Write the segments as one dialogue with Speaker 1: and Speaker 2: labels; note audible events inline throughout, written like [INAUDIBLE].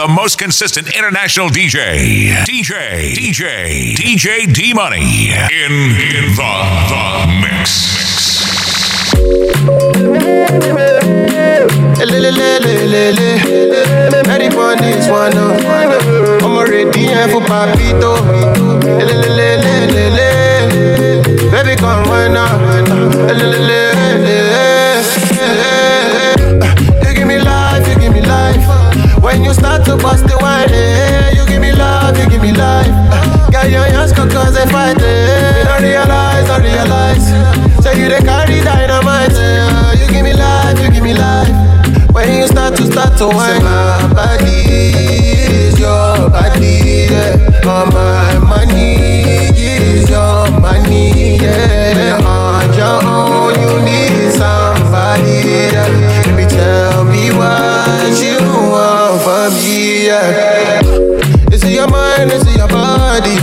Speaker 1: the most consistent international DJ, DJ, DJ, DJ D Money in, in the, the mix.
Speaker 2: Everybody is one I'm already here for papito. Baby, come right now. To bust the wine, eh, you give me love, you give me life. Got your hands cause they fight it. Don't realize, don't realize. So you they carry dynamite. eh, You give me life, you give me life. When you start to start to wine, my body is your body. Yeah. All my money is your money. Yeah. On your own, you need somebody. Yeah. From me. Yeah. Is it your mind? Is it your body?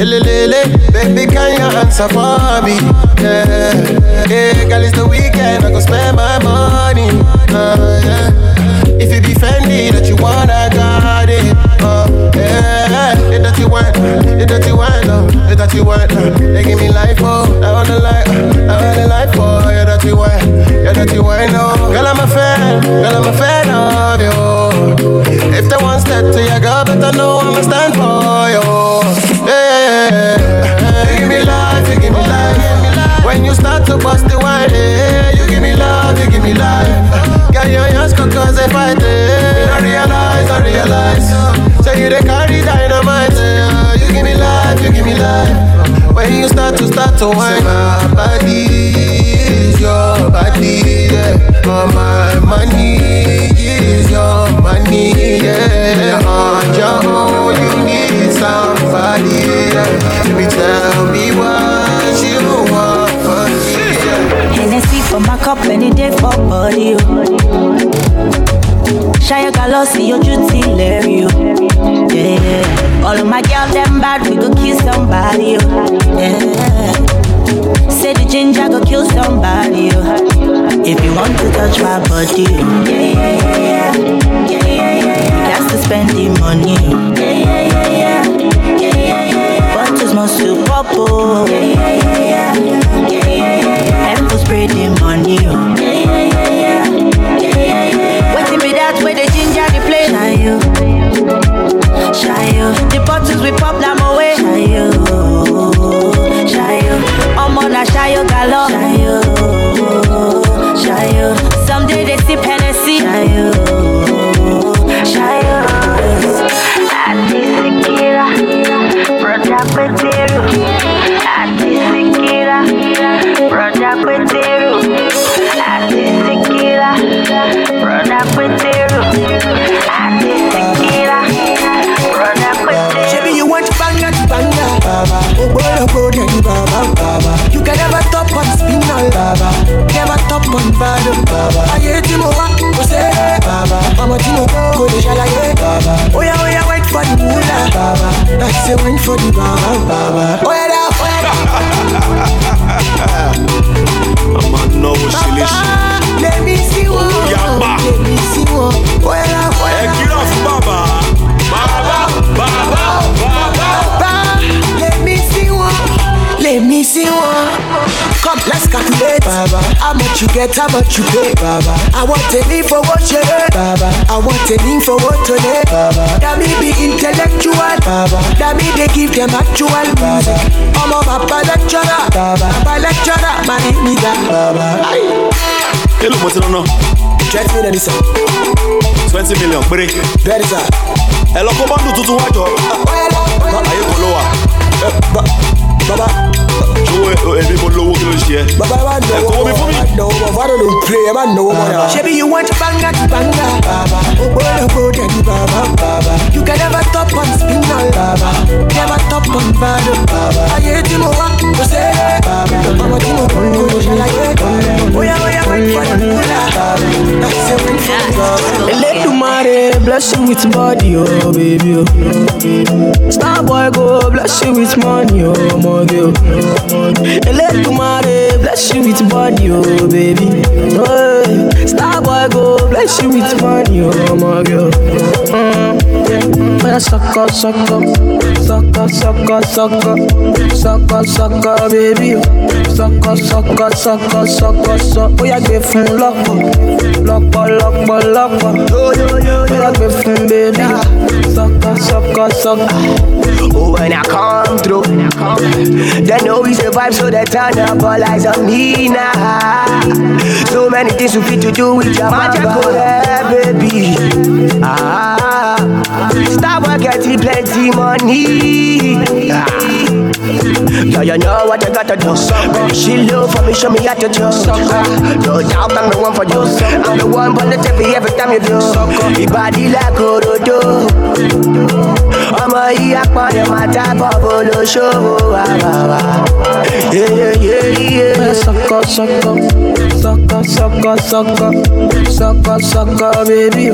Speaker 2: Lele, baby, can you answer for me? Yeah, yeah, girl, it's the weekend, I go spend my money. Uh, yeah. If it be Fendi that you want, I got it. Uh, yeah, it that you want, it that you want, uh, it that you want. Uh, they give me life, oh, I want the life, I want the life, oh, yeah, that you want, yeah, that you want, oh. Girl, I'm a fan, girl, I'm a fan of you. If they want step to your girl, better know I'ma stand for you. Yeah, you give me life, you give me life. When you start to bust the wine, yeah, you give me love, you give me life. Got your hands cause they fight it. I realize, I realize. So you they carry dynamite. yeah. You give me life, you give me life. When you start to start to wine, my body is your body. Yeah. All my money is your money. Yeah. On your own, you need somebody. Yeah. Baby, tell me what you want from me. Yeah.
Speaker 3: Hennessy for my cup any day for body. Oh? Shine galosi, your duty Larry. Oh. Yeah. All of my girls them bad, we go kill somebody. oh. Yeah. Say the ginger go kill somebody. oh. If you want to touch my body. Oh. You
Speaker 4: get, how much you pay, Baba. I want a name for what you heard, Baba. I want a name for what to lay, Baba. That me be intellectual, Baba. That me they give them actual Baba. I'm a Papa lecturer, Baba. Papa lecturer, man, it me that, Baba.
Speaker 5: Mo ti ná ná?
Speaker 4: Twenty minutes, sir.
Speaker 5: twenty million péré.
Speaker 4: Very, sir.
Speaker 5: Ẹ lọ kó bọ́ndù tuntun wájọ. Ayé kan ló wà.
Speaker 4: Baba,
Speaker 5: Ṣowó èmi mo lówó kí ló ń ṣe ẹ́?
Speaker 4: I want
Speaker 5: Ẹ kówó mi fún mi.
Speaker 4: no more. I don't pray. I want no more. Shebi, you want banger to banger, Baba. Oh, boy, oh, boy, daddy, Baba, Baba. You can never top on spinal, Baba. Never top on bottom, Baba. I hate uh, you, oh, oh, say, eh. Baba. I'm a tino, oh, oh, shall I get? Oh, yeah, oh, yeah, wait for the moolah, Baba. I say, wait for the Baba. Eledumare, bless you with body, oh, baby, oh. Star boy, go bless you with money, oh, my girl. Eledumare, bless you with body, oh, baby. Oh, Star boy, go bless you with money, oh, my girl.
Speaker 6: sucker, sucker, sucker, sucker, sucker, sucker, sucker, baby. Sucker, sucker, sucker, sucker, sucker. Oh, yeah, give him locker, locker, locker, locker. Oh, yeah, give him baby. Sucker, sucker, sucker.
Speaker 7: Oh, when I come through, they know we survive, so they turn up all eyes on me now. So many things we fit to do with your magic, baby. Ah, stop getting plenty money. Ah. Yeah, you know what I gotta do. Baby, She love for me, show me how to do. No doubt I'm the one for you. I'm the one for the TV every time you do. Your body like Orodo. ọmọ yìí apọ̀nì máa tábọ̀ bó ló ṣòwò wà wà wà.
Speaker 6: Sọkọ sọkọ sọkọ sọkọ sọkọ sọkọ sọkọ bébí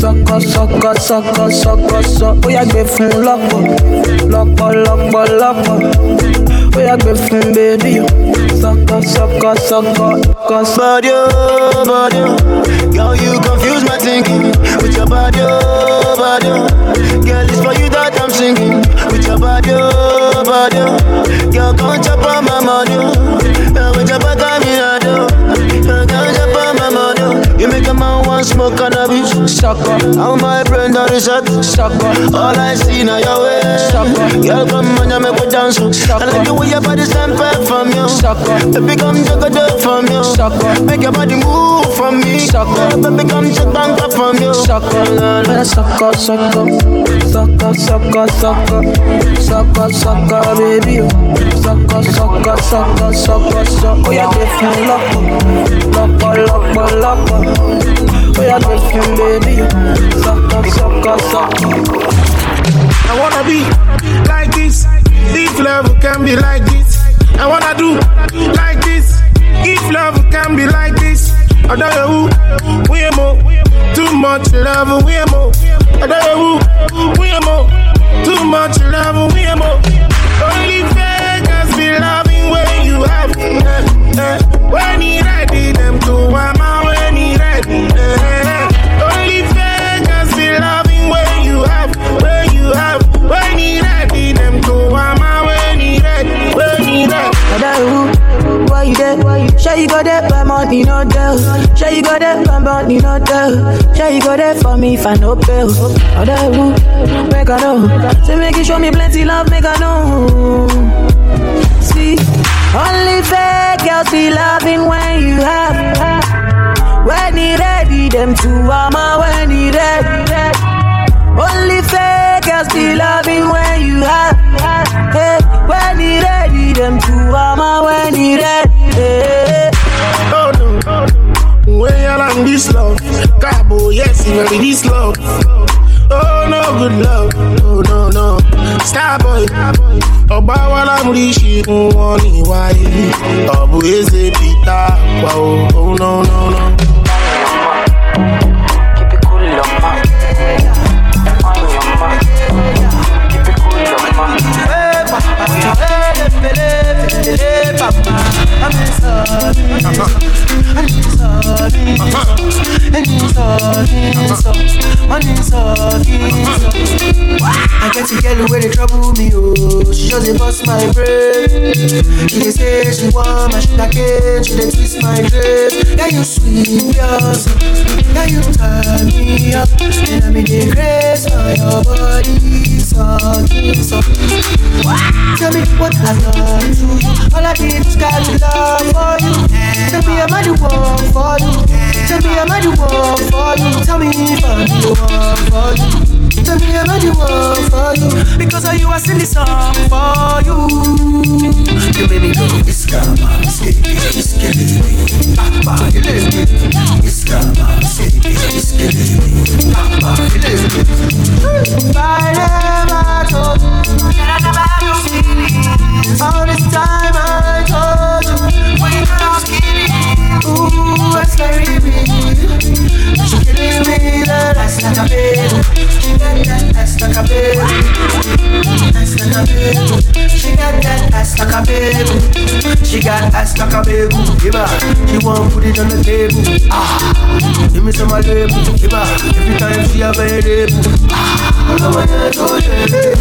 Speaker 6: sọkọ sọkọ sọkọ sọkọ sọ ó yà gbé fún lọ́pọ̀ lọ́pọ̀ lọ́pọ̀ lọ́pọ̀ ó are bébí o sọkọ sọkọ sọkọ sọkọ.
Speaker 2: Body, oh, body, girl, you confuse my thinking with your body, oh, body. Girl, it's for you that I'm singing with your body, oh, body. Girl, come chop on my money, want smoke cannabis.
Speaker 6: Sucker,
Speaker 2: How my brain done reset.
Speaker 6: sucker,
Speaker 2: All I see now your way.
Speaker 6: Eh, sucker.
Speaker 2: Girl, come on, you make me dance. I like the way your body stand back from you.
Speaker 6: Sucker.
Speaker 2: Baby, come take a dip from you.
Speaker 6: Sucker.
Speaker 2: Make your body move from me.
Speaker 6: Sucker.
Speaker 2: Baby, come take bank up from you.
Speaker 6: sucker,
Speaker 2: la.
Speaker 6: sucker, sucker, sucker, sucker, sucker, sucker, sucker, baby, sucker, sucker, sucker, sucker, sucker. Ó yà gbé fún lọ́pọ̀, lọ́pọ̀, lọ́pọ̀, lọ́pọ̀. Ó yà gbé fún baby, o. sucker, sucker, sucker.
Speaker 8: I wanna be like this. If love can be like this, I wanna do like this. If love can be like this, I don't know who we more. Too much love, we more. I don't know who we more. Too much love, we more. Only fakers be loving when you have. Eh, eh. When he ready, them to mama
Speaker 6: Sure you go there, but money no there. Sure you go there, but money no there. Sure you go there for me if I no bill. Other who, make I know. Say make you show me plenty love, make I know. See, only fake girls be loving when you have. When he ready, them two mama when he ready. Only fake girls be loving when you have. Hey, when he ready, them two mama when he ready. Hey.
Speaker 8: Oh no, when you're on this love, Cabo, yes, you ready this love. Oh no, good love, oh no, no. Starboy, ọba wa lámúrí ṣìkún wọn ní wáyé. Ọ̀bù eze Peter, wa o, oh no, no, no.
Speaker 9: Keep
Speaker 6: I get a girl where they trouble me, oh. She just bust my brain. She say she want my sugar cane. She dey twist my brain. Yeah, you sweet, yes. Yeah, you turn me up. And I'm in the grace for your body. So, so. Tell me what I've done to you. All I did was got to love for you. Tell me I'm I the one for you? Tell me I'm I the one for you? Tell me if I'm the one for you. Me I the one for you? Because of you I sing this song for you. You made me go. Iskama, skitty, skitty, papa, you live it. Iskama, skitty, skitty, papa, you live never had no feelings. All this time I told you you Ooh, that's very big. She giving me last like a baby. She got that ass like a baby. A baby. She got that ass like a baby. She got ass like a baby. Give her. She want put it on the table. Ah, give me some of label. Give her. Every time she available. Ah.
Speaker 10: Ọlọ́mọ yẹn tó ṣe é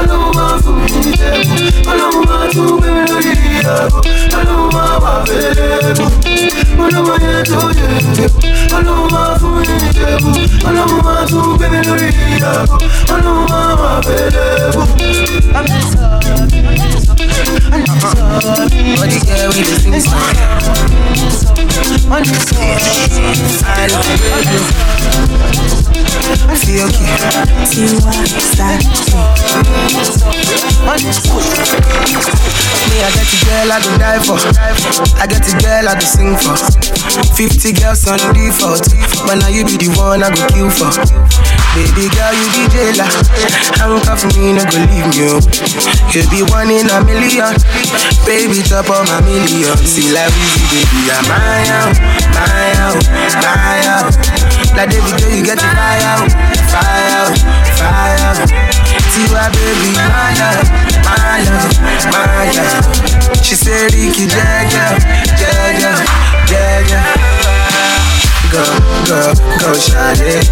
Speaker 10: ọlọ́mọ máa fún mi tó ṣe é ọlọ́mọ máa fún mi ní tẹ́kù ọlọ́mọ máa tún gbé mi lórí ìyàgò ọlọ́mọ máa wà fẹ́lẹ́ bù.
Speaker 6: Body girl with the sing song. On the song, I love you. Feel okay.
Speaker 3: Tiwa
Speaker 6: song. Me, I get the girl I go die for. I get the girl I go sing for. 50 girls on default. But now you be the one I go kill for. Baby girl, you be jailer. Handcuff me, no go leave me. oh. You be one in a million. Baby, top of my million. See, like baby, I'm my out, my out, my out. Like David, Joe, you get the fire fire fire. See why, baby, my love, my love, my love. She said, Ricky, Jaja, Jaja, Jaja. Go, go, go, shout it.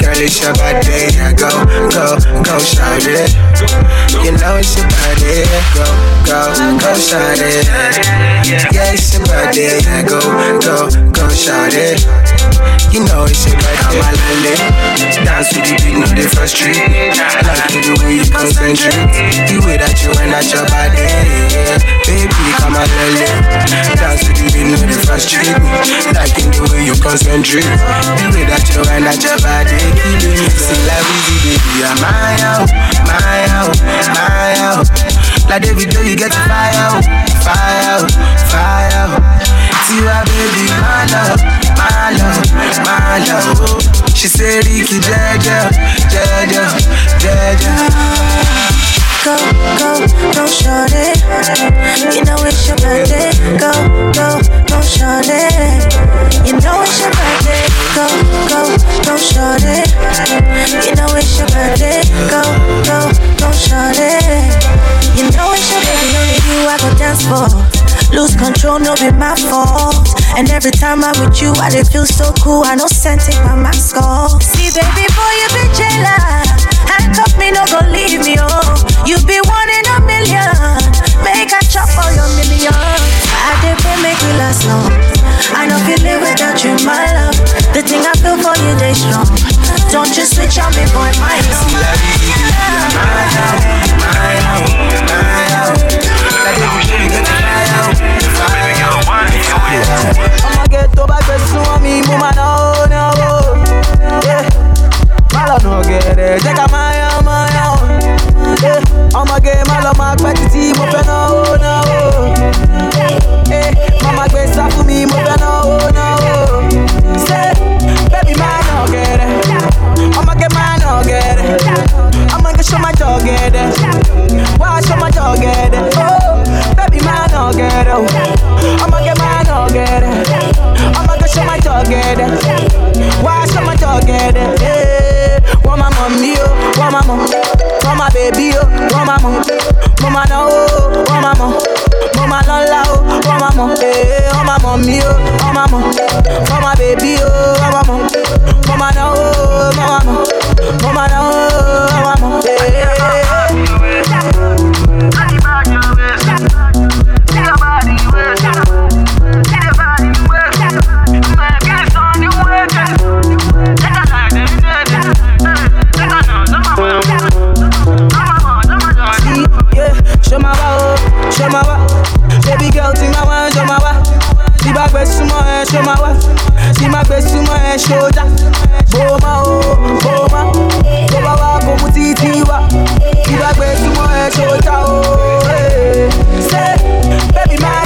Speaker 6: Girl, it's your birthday, yeah. Go, go, go, shout it. You know it's your birthday, go, go, go, shout it. Yeah, it's your birthday, yeah. Go, go, go, shout it. You know it's your birthday, come on, lele. Dance with the beat, no they frustrate. I like the way you concentrate. The way that you wind at your body. Baby, come on, lele. Dance with the beat, no they frustrate me. Like the way you concentrate. The way that you wind at your body, killing me. Sing like Weezy, baby, I'm my out, my out, my out. Like David, Joe, you get the fire fire fire out. Tiwa, baby, my love, my love, my love. She said, Ricky, Jaja, Jaja, Jaja.
Speaker 3: Go, go, go, shorty. You know it's your birthday. Go, go, go, shorty. You know it's your birthday. Go, go, go, shorty. You know it's your birthday. Go, go, go, shorty. You Lose control, no be my fault. And every time I'm with you, I just feel so cool. I know scent take my mask off. See, baby boy, you be jailer. Handcuff me, no go leave me, oh. You be one in a million. Make a chop for your million. I did pray make we last long. I know feel live without you, my love. The thing I feel for you, they strong. Don't you switch on me, boy, my love.
Speaker 6: Ọ̀gẹ̀dẹ̀ jẹ́ ká máa yan máa yan. Yeah. ọmọge má lọ máa pẹ́ títí mo fẹ́ náwó náwó. Yeah. mama gbé sá fún mi mo fẹ́ náwó náwó. ṣé bẹ́ẹ̀ni máa nà ọ̀gẹ̀dẹ̀ ọmọge máa nà ọ̀gẹ̀dẹ̀ ọmọge ṣó máa jọ ọ̀gẹ̀dẹ̀ wá ṣó máa jọ ọ̀gẹ̀dẹ̀ bẹ́ẹ̀ni máa nà ọ̀gẹ̀dẹ̀ o ọmọge máa nà ọ̀gẹ̀dẹ̀ ọmọge ṣó máa jọ ọ̀gẹ̀dẹ̀ wá ṣó máa jọ ọ̀gẹ̀dẹ̀ eh. wọ́n máa mọ̀ mí o wọ́n máa mọ̀ wọ́n máa bèbí o wọ́n máa mọ̀ mo máa náwó wọ́n máa mọ̀ mo máa lọ́la o wọ́n máa mọ̀ eh, wọ́n máa mọ̀ mí o wọ́n máa mọ̀ wọ́n máa bèbí o wọ́n máa mọ̀ mo máa náwó wọ́n máa mọ̀ mo máa náwó wọ́n máa mọ̀ eh. Baby girl, think I want show my wa. Tí bá gbé súnmọ́ ẹ, show my wa. Tí má gbé súnmọ́ ẹ, show já. Bó ma o, bó ma. Tó bá wá kó mú títí wá. Tí bá gbé súnmọ́ ẹ, show já o. Ṣé baby máa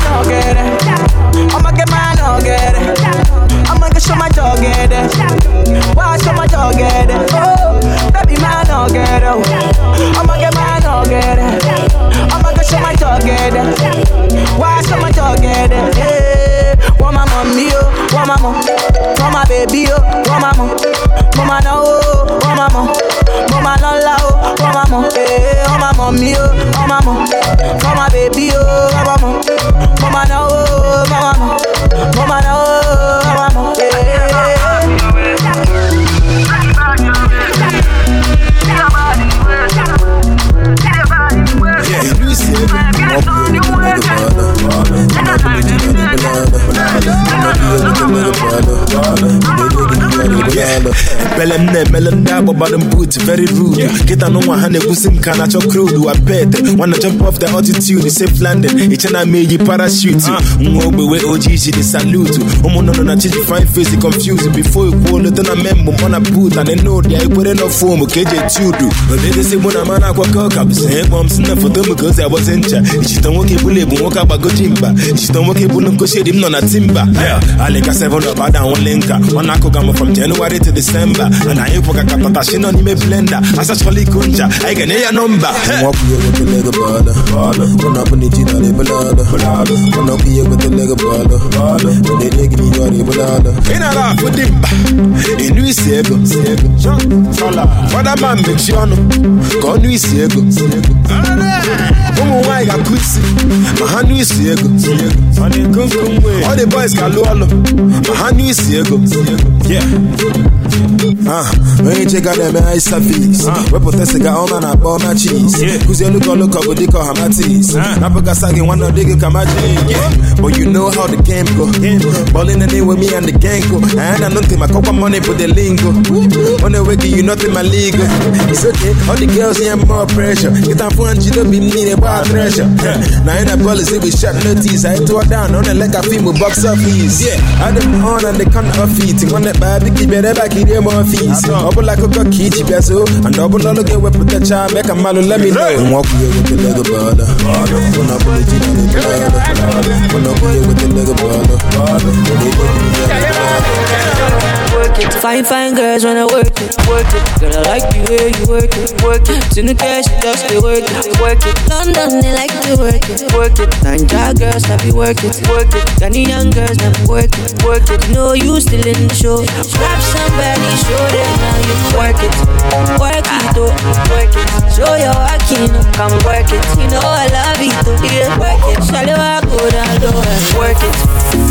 Speaker 11: na-emele ndị agbabara boot very rude. Kịta na nwa ha na-ekwusi m ka na-achọ crude? Wa pet wanna jump off the altitude safe landing. Iche na ama eyi parachute. Nwa ogbewe ojii jiri salute. Ụmụnọ nọ na chiji fine face confused before ikwuo leta na membo mọ na boot and know they put in a form, KJ Tudu. But they say, when I'm dia ekwere na fom ka eji eti udu obedesi mụ na mana akwakọ ọka bụ sị kpọm si na foto m ka o si agbọzi ncha ichita nwoke bụla ebu nwoke agbagoji mba ichita nwoke bụla nkochi edi m nọ na timba alika 7 up ada nwele nka ọ na-akụga m from January to December na anyị kwụga ka tatashi nọ n'ime blenda asachọla iko ncha anyị ga-enye ya nọmba
Speaker 10: Nwakwụ ya weta lega bala Muna puni jina ni balada Muna kuya weta lega bala Nene gini yori balada
Speaker 11: ị na-ala afụ dị mba ịnụ isi ego fọdama mmechi ọnụ ka ọ nụ isi ego ụmụ nwaanyị ga-akụ isi ma ha nụ isi ego ọ dị boys ka lụọ ọlụ ma ha nụ isi ego Yeah.
Speaker 10: Ah, onye cheka na-eme high service wepụta siga ọma na akpa ọma cheese kụzielu ka ọlụkọ bụ dịka ọhamatis napụgasa gị nwanne ọ dịghị ka magic but you know how the game go. Ballin and with me and the gang go. And I nothing my copa money for the lingo on the way you nothing my legal it's okay all the girls here more pressure. Get am fun you don't be need a bar treasure [LAUGHS] now in a policy we shot notice I tore down on the leg of film box office. Yeah. I dem on and they can't off it on the baby keep it back here more fees. Ọ bụla akụkọ ka iji bịa so. And ọ bụla ọlụ ga-ewepụta cha mee ka mmalụ let me know. Nwakwụ ya eweta lego bala ụna bụla ji na lego bala ụna kwụ ya eweta lego
Speaker 12: Work it. Fine, fine girls wanna work it, work it. Girl, I like the way you work it, work it. To the cash, just they work it, work it. London, they like to work it, work it. Nigeria girls, have you work it, work it. Ghanaian girls, never work it, work it. No, you still in the show. Grab somebody, show them now you work it, work it, oh, work it. Show your working, come work it. You know I love it, oh, yeah, work it. Shall you walk go down low and work it,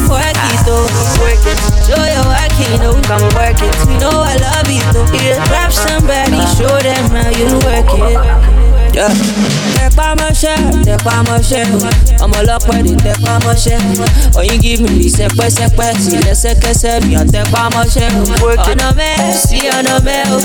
Speaker 12: work it, oh, work it. Show your working, oh, come work it. You know I love it, oh, yeah. Grab somebody, show them how you work it. Yeah. Tẹpá mọ́ṣẹ́, tẹpá mọ́ṣẹ́, ọmọ ọlọ́pẹ́ di tẹpá mọ́ṣẹ́. Oyin give me the sẹpẹ́sẹpẹ́, sí lẹ́sẹ̀kẹsẹ̀ mi ò tẹpá mọ́ṣẹ́. Ọ̀nà mẹ́, sí ọ̀nà mẹ́ o.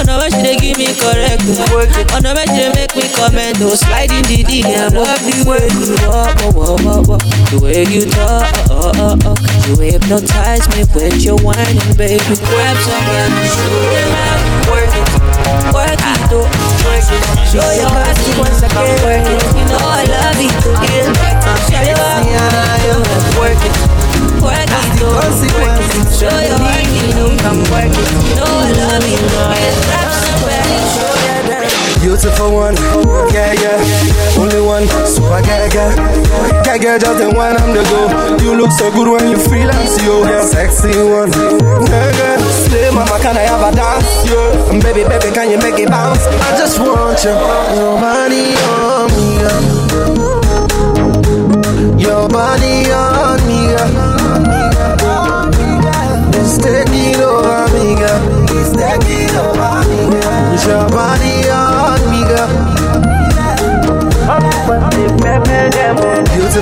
Speaker 12: Ọ̀nà mẹ́ ṣe dey give me correct o. Ọ̀nà mẹ́ ṣe dey make me comment o. Sliding the DM, love the way you walk, oh, oh, oh, oh. The way you talk, oh, oh, oh. You hypnotize me with your whining, baby. Grab somebody, show them you work it. Work it, it. Show your body once again. Work it. You know I love it, yeah. Show your body, work it. Work it. Show your body, you know, come work it. You know I love it, yeah.
Speaker 10: Beautiful one, yeah, yeah. Only one, super gaga. Gaga just the one I'm the go. You look so good when you freelance, yo. Sexy one, gaga. Say, mama, can I have a dance? And baby, baby, can you make it bounce? I just want you, your body on me, yeah.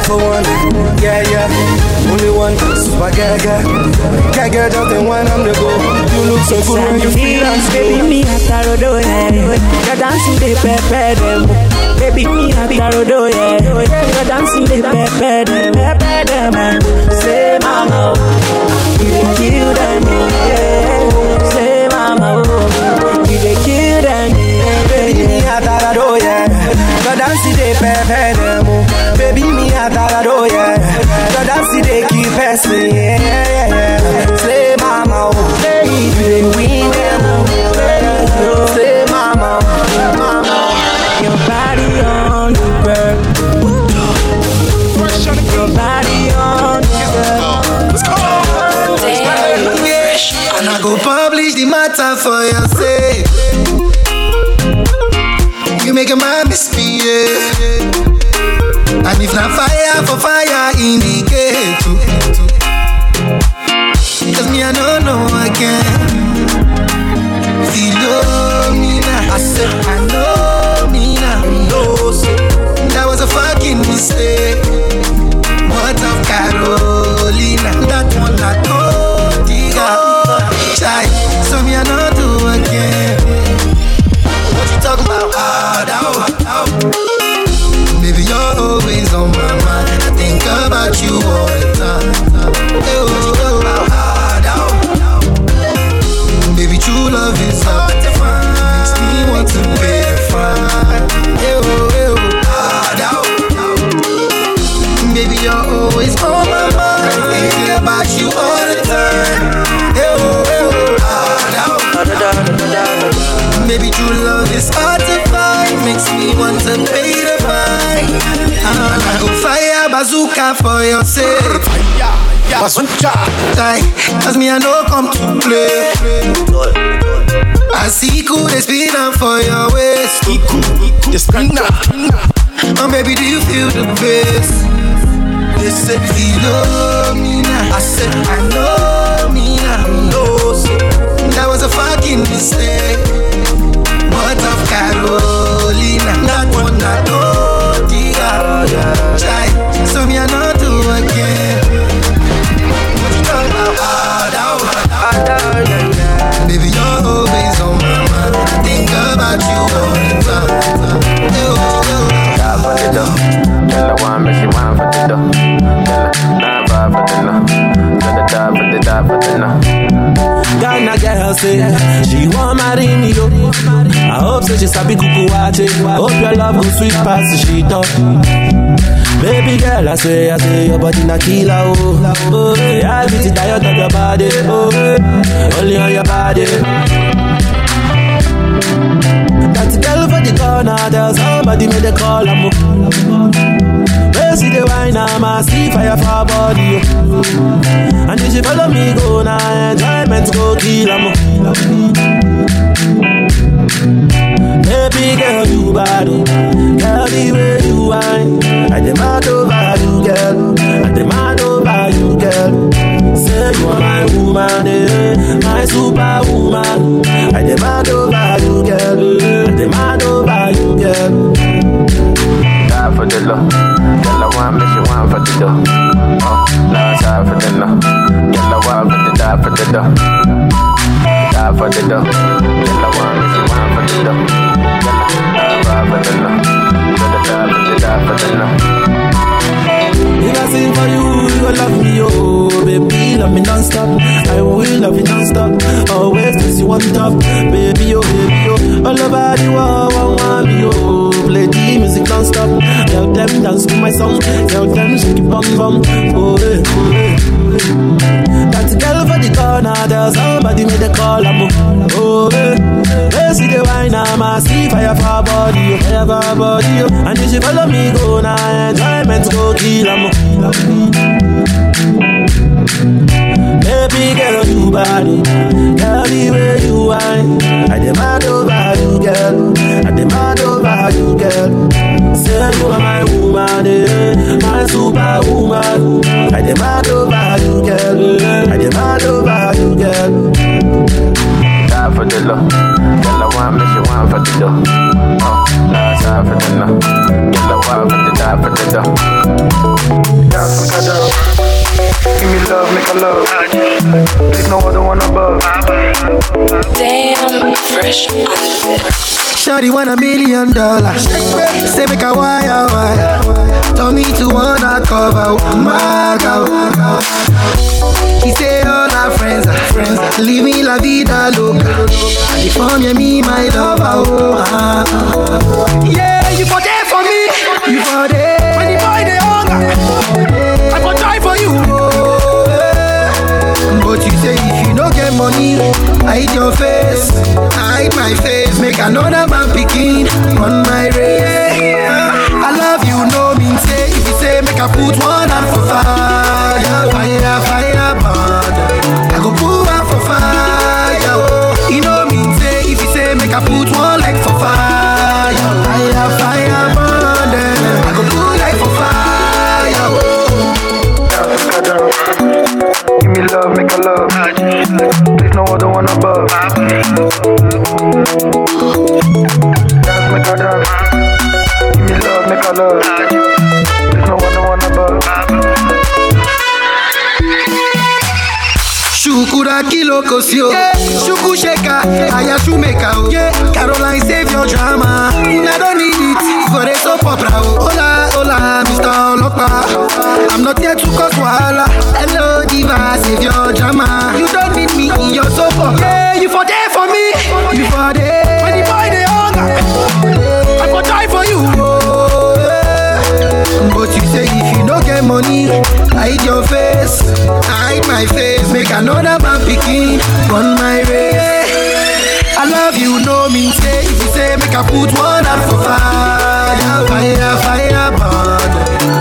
Speaker 10: Beautiful one, yeah, yeah. Only one, super gaga. Gaga just the one I'm the go. You look so good when you freelance,
Speaker 6: Baby,
Speaker 10: baby.
Speaker 6: me a tarodo, oh, yeah. You're dancing, they prepare them. Baby, me a tarodo, oh, yeah. You're dancing, they prepare them. Prepare them, man. Say, mama, oh. you kill
Speaker 10: keep passing, yeah, yeah, yeah. Say, mama, oh. Dey win them, oh. Say, mama, mama.
Speaker 6: Your body on the girl. Your body on the girl.
Speaker 10: And I go publish the matter for your sake. You make a man misbehave. And if not fire for fire, I don't know again. Philomena, I said, I know so that was a fucking mistake.
Speaker 9: Fire, bazooka. Like, cause me I know come to play. I see cool, they spin up for your waist. Iku, the spin up. Oh baby, do you feel the bass? They said Philomena. I said I know me now. No, so that was a fucking mistake. What of Carolina? That one I know, dear. Try, so me I not do again. The.
Speaker 13: Die for the dough. Tell her but she want for the dough. Tell her nine for the for the for the
Speaker 2: girl say she want marry me yo. I hope say she sabi kuku wache. Hope your love go sweet past the shit up. Baby girl, I say, I say your body na killer oh. Oh, yeah, I beat it diet of your body. Oh, only on your body. The corner, there's somebody made a call. I'm Where see the wine, I'm a see fire for body. And if she follow me, go now, enjoyment go kill. I'm Baby girl, you bad, oh. girl, the way you whine. I demand over you, girl. I demand over you, girl. Say you are my woman, eh, my superwoman. I demand over you, girl. I demand over you.
Speaker 13: Die for the low. Tell her one, but she want for the dough. Oh, last side for the no. Tell her one, for the die for the dough. Die for the dough. Tell her one, but she want for the dough. Tell her die for the no. Tell her die for the die for the no.
Speaker 2: If I sing for you, you gon' love me, oh Baby, love me non-stop I will love you non-stop Always place you on top Baby, oh, baby, All over the world, want me, oh Play the music non-stop. Tell them dance to my song. Tell them shake it bum bum. Oh, eh, oh, That girl for the corner There's somebody made a call, I'm oh, eh. They see the wine, I'm a see fire for body, oh Fire for body, oh. And if she follow me, go now Enjoyment go kill, I'm Baby girl, you body, girl, the way you whine. I demand over you, girl. I demand over you, girl. Say you are my woman, eh, my superwoman. I demand over you, girl. I demand over you, girl.
Speaker 13: Die for the low. Tell her one, but she want for the. Oh, last side for the. Tell her one, for the die for the dough.
Speaker 9: Dance, make her dance. Give me love, make her love. There's no other one above.
Speaker 14: Damn, fresh on the
Speaker 9: Shawty want a million dollars. Say make a wire wire. Told me to wanna cover my girl. She say all her friends are friends. Leave me la vida loca. And the phone me my lover. Oh, ah, ah. Yeah, you for there for me. You for there. When the boy they hunger, I for die for you. But you say if you no get money, hide your face, hide my face, make another man picking on my race. I love you, no mean say if you say make I put one hand for fire, Kilo kosio Shuku sheka Aya shumeka oh. Caroline save your drama. I don't need it For a soap opera oh. Hola, hola, Mr. Olopa I'm not here to cause wahala. Hello diva, save your drama. You don't need me in your soap opera Yeah, you for there for me. You for there. When the boy they hunger. I for die for you. Oh, yeah. But you say money Hide your face Hide my face Make another man picking On my way I love you no me say if you say make I put one out for fire, fire, fire, burn.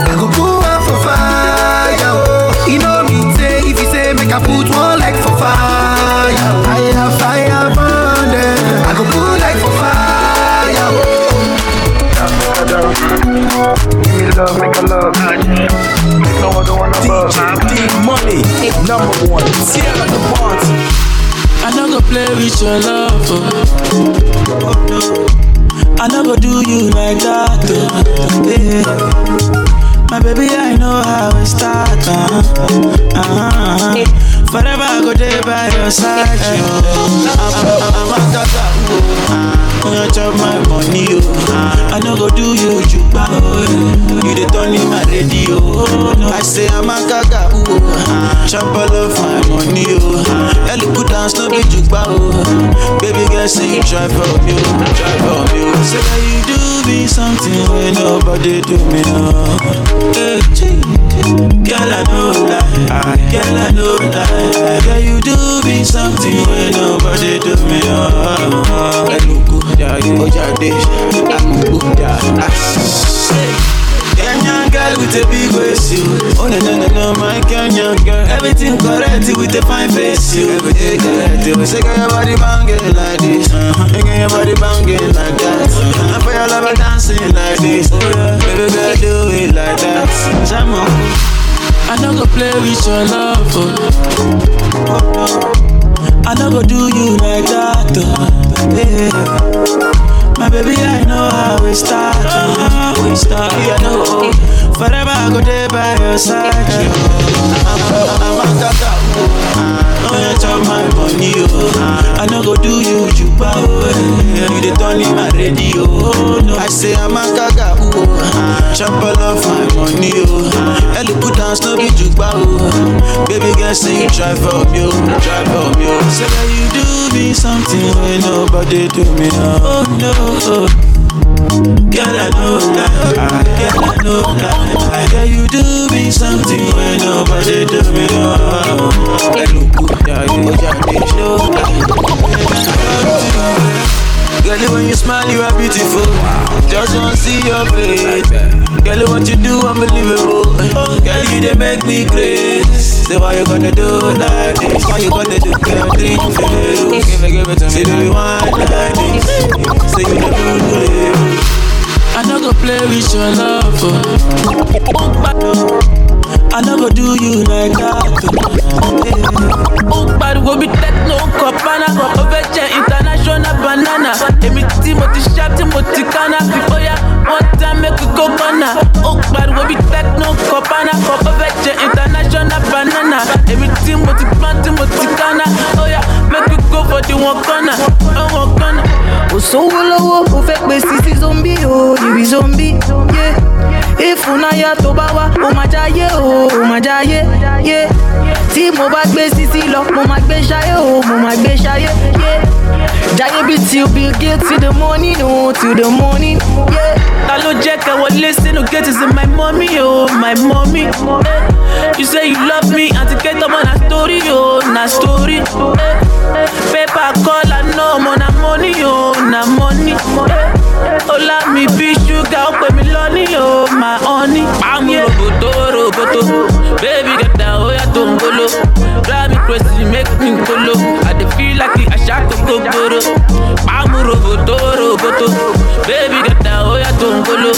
Speaker 9: I go put one for fire. Oh. You know me say if you say make I put one like for fire,
Speaker 15: Give me love, make a love. Make no other one above.
Speaker 4: D Money, number one. Tear up the party.
Speaker 2: I no go play with your love. Oh. I no go do you like that. Oh. Yeah. My baby, I know how it start. Uh, uh, forever I go there by your side. Yo. I'm, I'm, I'm a tata. Oh. You chop my money. Oh. I no go do you juba. Oh. You the turn in my radio. Oh. I say I'm a gaga. Oh. oh. Chop all of my money. Oh. Ellie put down no be juba. Oh. You try for you. Try me. Oh. Say that you do me something when nobody do me. Oh. Eh, hey, girl, I know that. Girl, I know that. Girl, you do me something when nobody do me. Oh, Eluku, yeah, you, yeah, this, Amubu, yeah, Kenyan girl with a big waist, you. Oh no no no no, my Kenyan girl. Everything correct with a fine face, you. Everything correct. You say girl, your body banging like this, uh-huh. Girl, your body banging like that. Uh-huh. And for your lover dancing like this, oh, yeah. baby girl, do it like that. Jamo. I no go play with your love. Oh. I no go do you like that. Oh. Yeah. My baby, I know how we start. Oh. We start. Yeah, I know. Forever I go there by your side. Oh. I'm, I'm a tata. Oh, you chop my money. Oh. I no go do you juba. Oh. You the turn in my radio. Oh. No. I say I'm a gaga. Oh. Chop all of my money. Oh. Ellie put down no be juba. Oh. Baby girl, say you try for me. Oh. Try for me. Oh. Say that you do me something when nobody do me. Oh no. Girl, I know that. Girl, I know that. Girl, you do me something when nobody do me. Oh, look, yeah, yeah, Girl, when you smile, you are beautiful. Just wanna see your face. Girl, what you do, unbelievable. Girl, you they make me crazy. Say, why you gonna do like this? Why you gonna do girl, drink for you? Give it, give it to me. Say, do you want like this? Say, you don't do it. I no go play with your love. Oh. oh I no go do you like that.
Speaker 16: Oh Ó pariwo bí techno kọ̀pánà Ó fẹ́ jẹ international banana Èmi tí mo ti ṣá tí mo ti
Speaker 6: ìfúnnáyà tó bá wá ó máa jáyé o ó máa jáyé yé tí mo bá gbé sísí lọ mo máa gbé ṣayé o mo máa gbé ṣayé yé jáyé bí till bill gates till the morning o till the morning yé.
Speaker 16: Ta ló jẹ́ ká wọlé sínú gate is my mommy o my mommy. Eh, You say you love me àti pé tọmọ na story o na story. Paper call àná ọmọ na money o na money. Ọlá mi bí ṣúgà ó pè mí lọ́ní o my honey. Pàmò roboto roboto baby gẹ̀dá ó yàtọ̀ ń gbolo. Drive me crazy make me kolo. I dey feel like the àṣà kòkó gbòòrò. Pàmò roboto roboto baby gẹ̀dá ó yàtọ̀ ń gbolo.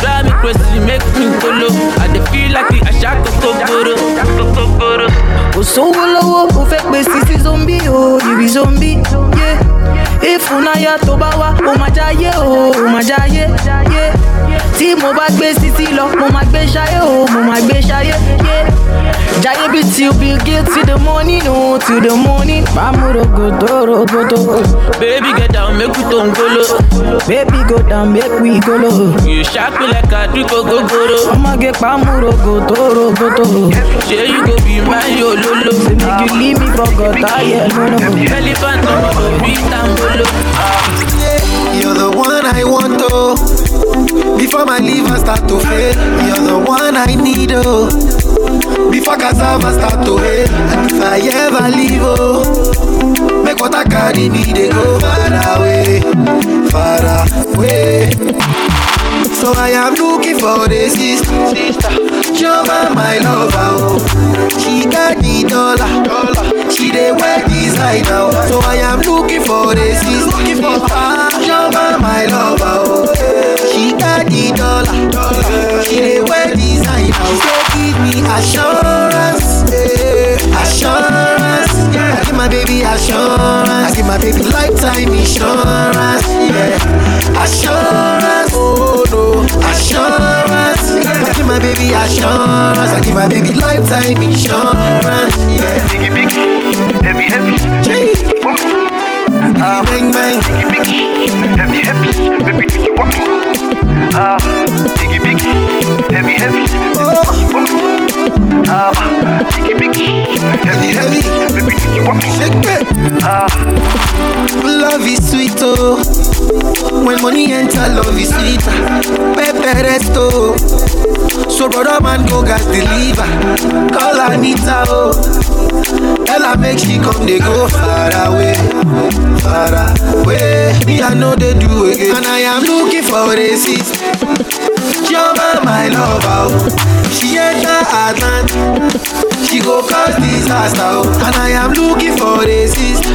Speaker 16: Drive me crazy make me kolo. I dey feel like the àṣà kòkó gbòòrò. Kòkó gbòòrò.
Speaker 6: kò sówó lọ́wọ́ ó fẹ́ pè sí sí zombi o ìrì zombi yé ìfúnnáyà tó bá wá ó máa jáyé ó máa jáyé yé tí mo bá gbé sísí lọ mo máa gbé ṣayé o mo máa gbé ṣayé yé jáyé bí till bill gates till the morning o till the morning bámu rogodo rogodo.
Speaker 16: Baby get down make we tó ń gbolo.
Speaker 6: baby go down make we go low.
Speaker 16: You sharp me like àdúgbò gogoro.
Speaker 6: ọmọge pàmò rogodo rogodo.
Speaker 16: Ṣé you go be my ololo?
Speaker 6: Say make you leave me for gutter, yeah, no, no.
Speaker 16: Elephant ọmọ kò bí tambolo.
Speaker 9: You're the one I want, oh. Before my liver start to fail, you're the one I need, oh. before cassava start to hail. And if I ever leave, oh, make water carry me, they go far away, far away. So I am looking for the sister, Chioma, my lover, oh. She got the dollar, she dey wear designer, oh. So I am looking for the sister, Chioma, my lover, oh. She got the dollar, she dey wear designer, oh. So give me assurance, assurance. I give my baby assurance, I give my baby lifetime insurance, yeah. Assurance, oh no, assurance. I give my baby assurance, I give my baby lifetime insurance, yeah. Biggie, biggie, heavy, heavy, bang, bang, heavy, heavy, baby, do you want me? Ah, biggie, biggie, heavy, heavy, oh. Ah, biggie, biggie, heavy, heavy, baby, do you want me? Ah, love is sweet, oh. When money enter, love is sweeter. Pepe resto. So brother man go gas deliver. Call Anita, oh. Tell her make she come, they go far away, far away. Me I know they do again, and I am looking for a sister. Chioma, my lover, oh. she enter Atlant. She go cause disaster, oh. and I am looking for a sister.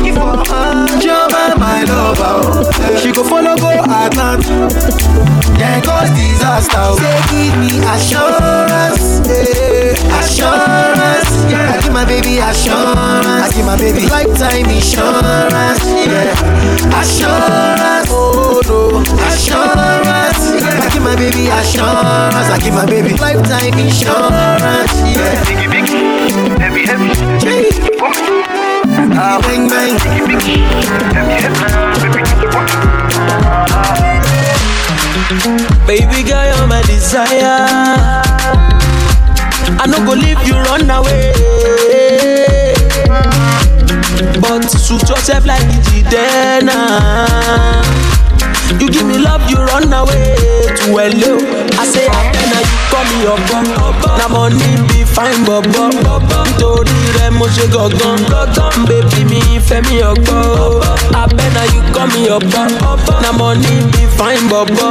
Speaker 9: Chioma, my lover, oh. she go follow go Atlant. Then cause disaster, say give me assurance, yeah. assurance. Yeah. I give my baby assurance, I give my baby lifetime insurance, yeah. Assurance, oh no, assurance. Yeah. I give my baby assurance, I give my baby lifetime insurance, yeah. Biggie, biggie, heavy, heavy, Jay. Ah, bang, bang, heavy, heavy, baby,
Speaker 2: Baby girl, you're my desire. I no go leave you run away. But suit yourself like Jidena. You give me love, you run away to hello. I say, Abena, you call me your bum. Na money be fine, bobo. Nítorí rẹ̀ mo ṣe gangan. Baby mi fẹ́ mi ọgbọ́. Abena, you call me your bum. Na money be fine, bobo.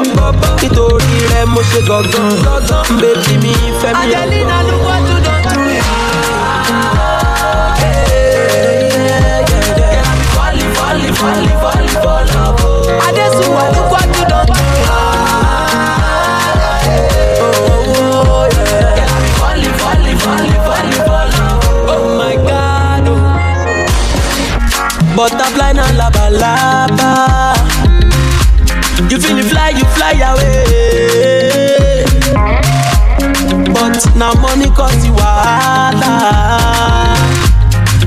Speaker 2: Nítorí rẹ̀ mo ṣe gangan. Baby mi fẹ́ mi ọgbọ́. Laba. You feel it fly, you fly away. But now money cause you wahala.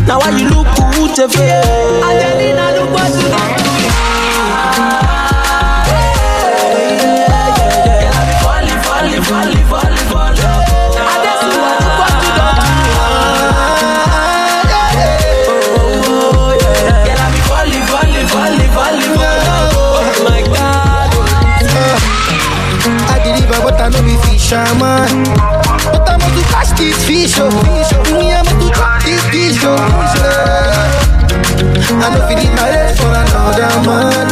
Speaker 2: Now why you look good? Angelina, look what you
Speaker 9: Know be fisherman. But I must to catch this fish, oh. Me, I oh. Know need my legs for another man.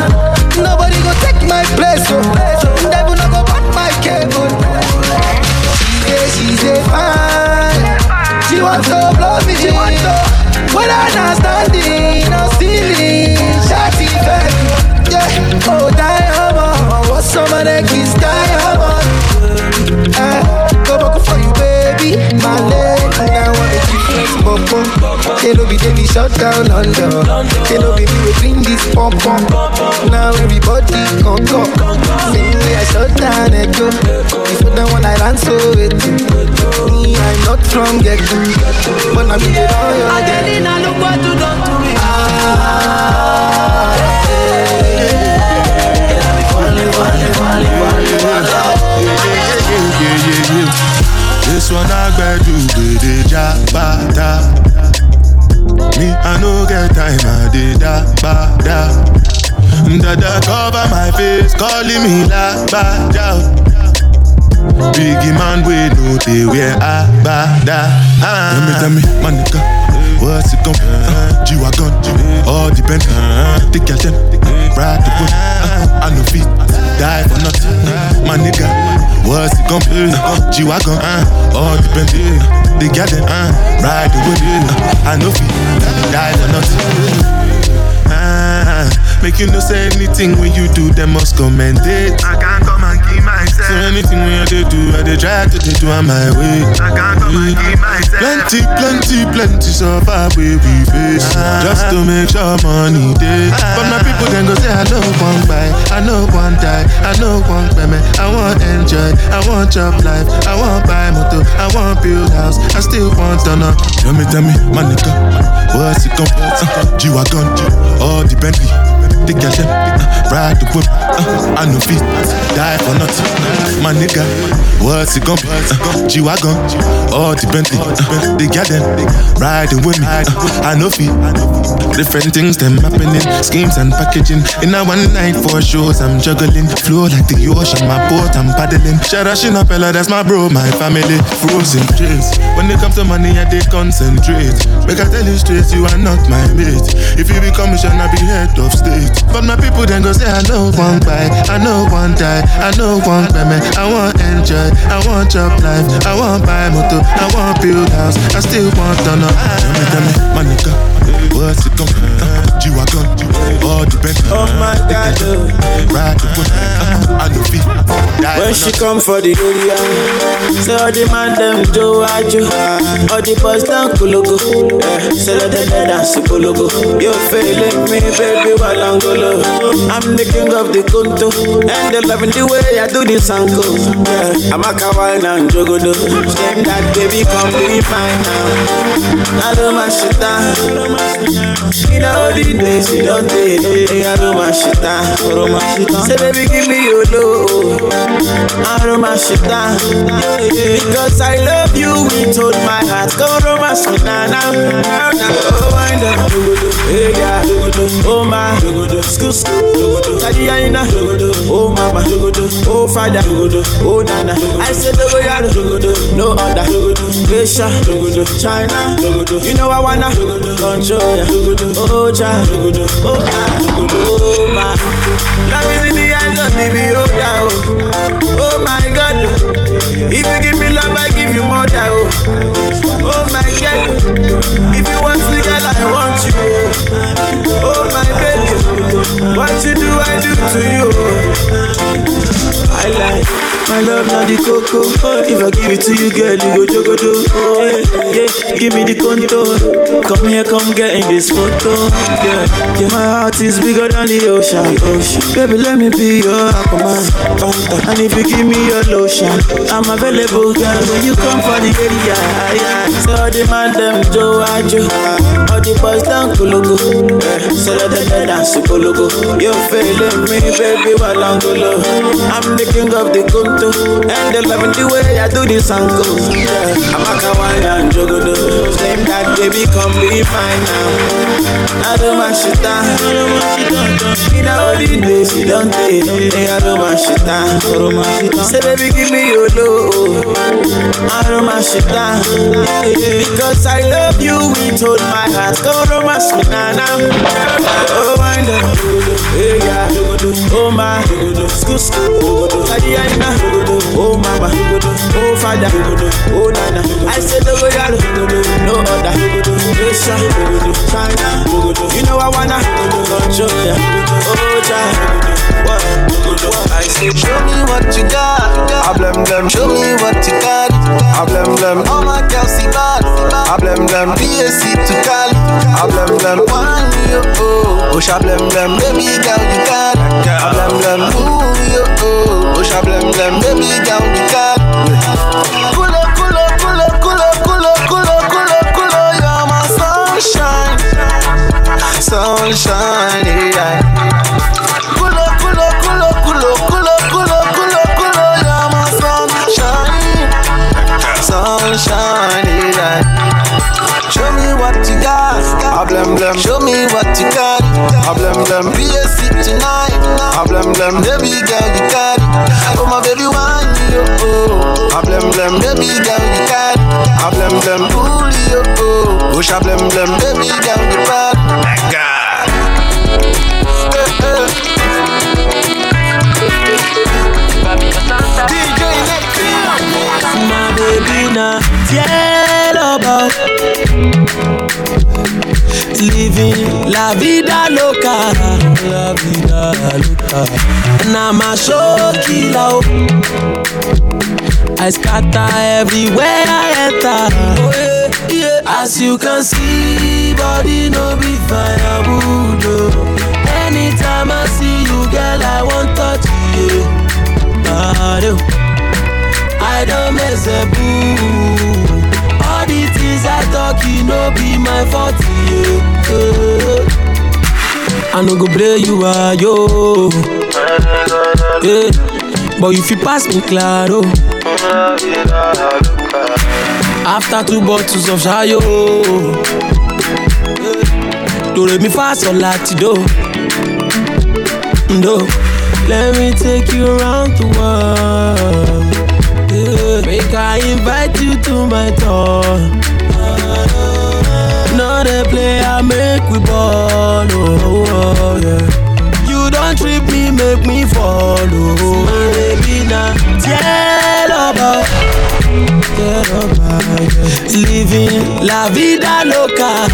Speaker 9: Nobody go take my oh, place, oh. Devil no go back my cable. She say she's a fan. She want to blow me, she want to. When I not standing, no stealing, shawty fed. Yeah, oh diamond, oh, oh, what's some of that They no be they be shut down London. They no be me we bring this pump pump. Now everybody come come. Same way I shut down Echo. Before the one I ran so it. Me I'm not from Gecko, but I'm in the royal.
Speaker 2: Angelina, look what you done to me.
Speaker 9: Ah,
Speaker 17: This one I better do with the jabata. Me, I no get time, I did da ba da. Dada cover my face, calling me la ba da. Biggie man, we know they wear ah, a bada. Ah. Tell me, tell me, my nigga, what's it gon' G-Wagon, all depend. Take your time, ride the whip. Uh, I know feet, die for nothing. My nigga, what's it gon' G-Wagon, all depend. They got it, uh, ride the whip. Uh, I know feet, die for nothing. Ah, make you no say anything when you do, them must commend it. I can't come and keep myself. So anything when you do, I they try to they do on my way. I can't come and keep myself. Plenty, plenty, plenty so far where we face. Just to make sure money day. But my people then go say I know one buy, I know one die, I know one payment. I want enjoy, I want job life, I want buy motor, I want build house, I still want to know. Tell me, tell me, my nigga, what's it gon' uh, G-Wagon, all the Bentley. Your time, uh, ride the whip. Uh, I know feet, die for nothing. My nigga, what's it gon' be? Uh, G-Wagon, all the Bentley. Uh, they got them, riding with me. Uh, I know feet. Different things them happening, schemes and packaging. In a one night for shows, I'm juggling. Flow like the ocean, my boat, I'm paddling. Shout out Shinapella, that's my bro, my family. Frozen dreams. When it comes to money, I they concentrate. Make I tell you straight, you are not my mate. If you become a I be head of state. But my people then go say, I know one buy, I know one die, I know one payment. I want enjoy, I want job life, I want buy motor, I want build house, I still want to know. Tell me, tell me, my nigga, what's it gon' uh, G-Wagon, all the Bentley.
Speaker 2: Oh my God, oh.
Speaker 17: Ride the uh, I know feet.
Speaker 2: When she come for the area, say all the man them do ajo, all the boys down kulugu, eh, say let them dance kulugu. You You're feeling me, baby, while I'm golo. I'm the king of the kunto, and they loving the way I do this angle. Yeah, I'm a kawaii and jogodo. Same that baby, come be fine now. I do my shit down. You know the days you don't take, shit down. Say baby, give me your love. Down. Because I love you with all my heart. Go me now. Oh, wind up, hey, yeah, oh my, school, school, daddy, I know, oh mama, oh father, oh nana. I said, oh yeah, no other, Asia, China, you know I wanna oh oh ah, oh my. Beholder, oh, oh my God. If you give me love, I give you more than oh. Oh my God. If you want me, girl, I want you. Oh my baby. What you do, I do to you. I like my love, not the cocoa. Oh, if I give it to you, girl, you go jogo do. Oh yeah, yeah. Give me the contour. Come here, come get in this photo. Yeah, yeah. My heart is bigger than the ocean. ocean. Baby, let me be your aquaman. And if you give me your lotion, I'm available, girl. When you come for the area, yeah. So the man them do ajo. The boys down. Yeah. So let them dance kulugu. You're feeling me, baby, while I'm golo. I'm the king of the kunto, and they loving the way I do this angle. I'm a kawaii and jogodo. Same that baby, come be fine now. I do my shit down. In all the days you don't take, I do my shit down. Say baby, give me your love. I do my shit down. Because I love you with all my heart. Go romance me now, now. Oh, wind up. Hey, yeah. Oh, my. School, school. I know. Oh, mama. Oh, father. Oh, nana. I said, oh, yeah. No other. Asia. China. You know I wanna control ya. Oh, child. What? I say, show me what you got. I blem blem. Show me what you got. I blem blem. All my girls see bad. I blem blem. BAC to Cali. I blem blem. One yo oh. Oh, blem blem. Baby girl you got. I blem blem. Ooh yo oh. Oh, blem blem. Baby girl you up. You're my sunshine, sunshine, yeah. Pull up, pull up, pull up, pull up. You're my sunshine, sunshine, I blem blem. Show me what you got. I blem blem. Be a sip tonight. I blem blem. Baby girl, you got it. Oh my baby, why you oh? oh, oh. I blem blem. Baby girl, you got it. I blem blem. Pull you oh. Push a blem blem. Baby girl, you got. My God. DJ Nexi. My baby na fiel about. Living la vida loca, la vida loca. Now my show killer. I scatter everywhere I enter. Oh, yeah, yeah. As you can see, body no be firewood. Oh. Anytime I see you, girl, I want touch you. Ah, do. I don't mess a boo. Things I talk, you know, be my fault. Yeah. I no go play you are yo. Yeah. But if you pass me claro. Oh. After two bottles of shayo. Oh. Eh, yeah. Do let me fa sol lati do. Do. Let me take you around the world. Yeah. Make I invite you to my door. Not a play, I make we ball. Oh, oh, yeah. You don't trip me, make me follow. Oh, my oh, baby now, tell about, tell about. Living la vida loca,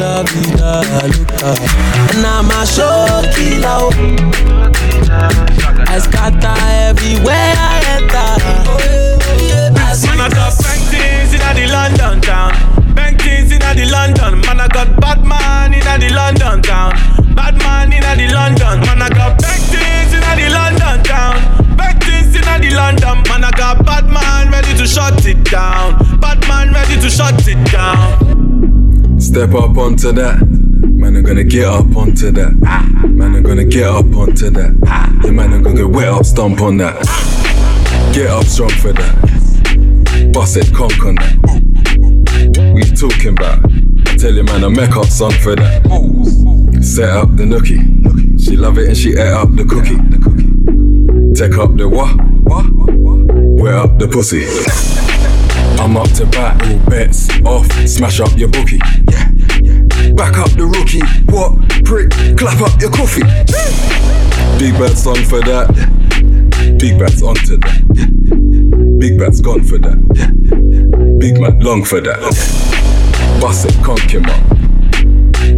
Speaker 2: la vida loca. Now my show killer. I scatter everywhere I enter.
Speaker 4: Man, I got bank things in the London town. London. Man, I got bad man in the London town. Bad man in the London. Man, I got bank things in the London town. Bank things in the London. Man, I got bad man ready to shut it down. Bad man ready to shut it down.
Speaker 18: Step up onto that. Man, I'm gonna get up onto that. Man, I'm gonna get up onto that. Yeah, man, I'm gonna get wet up, stomp on that. Get up strong for that. Bust it, conk on that. We talking about? Tell you, man, I make up song for that. Set up the nookie. She love it and she ate up the cookie. Take up the what? Wet up the pussy. I'm up to bat, all bets off. Smash up your bookie. Back up the rookie. What? Prick, clap up your coffee. Big bad song for that. Big bad's onto that. Big bad's gone for that. Big man long for that. Bust it, conk him.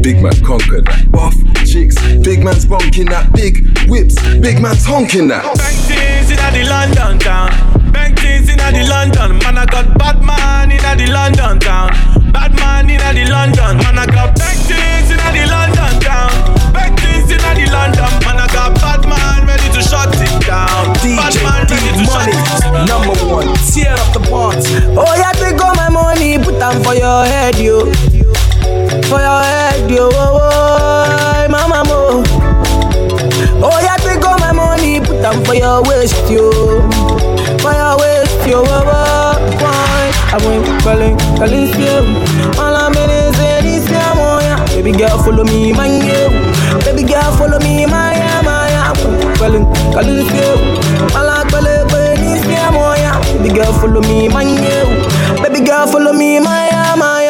Speaker 18: Big man conquer that. Buff chicks, big man's bonking that. Big whips, big man's honking that.
Speaker 4: Bank things in the London town. Bank things in the London. Man, I got bad man in the London town. Bad man in the London. Man, I got bank things in the London town. Bank in the London. Man, I got bad man ready to shut it down. bad man ready to shut it down.
Speaker 2: Number one, tear up the party.
Speaker 6: Oh, yeah, take all my money, put them for your head, yo. For your head, yo. Oh, oh, mama, mo. Oh, yeah, take all my money, put them for your waist, yo. For your waist, yo. Oh, oh, why? I went calling, calling, still. Baby girl, follow me, my yo. Baby girl, follow me, my, my. Calling, calling, calling, this, yeah. Baby girl, follow me, my yo. Baby girl, follow me, my, my,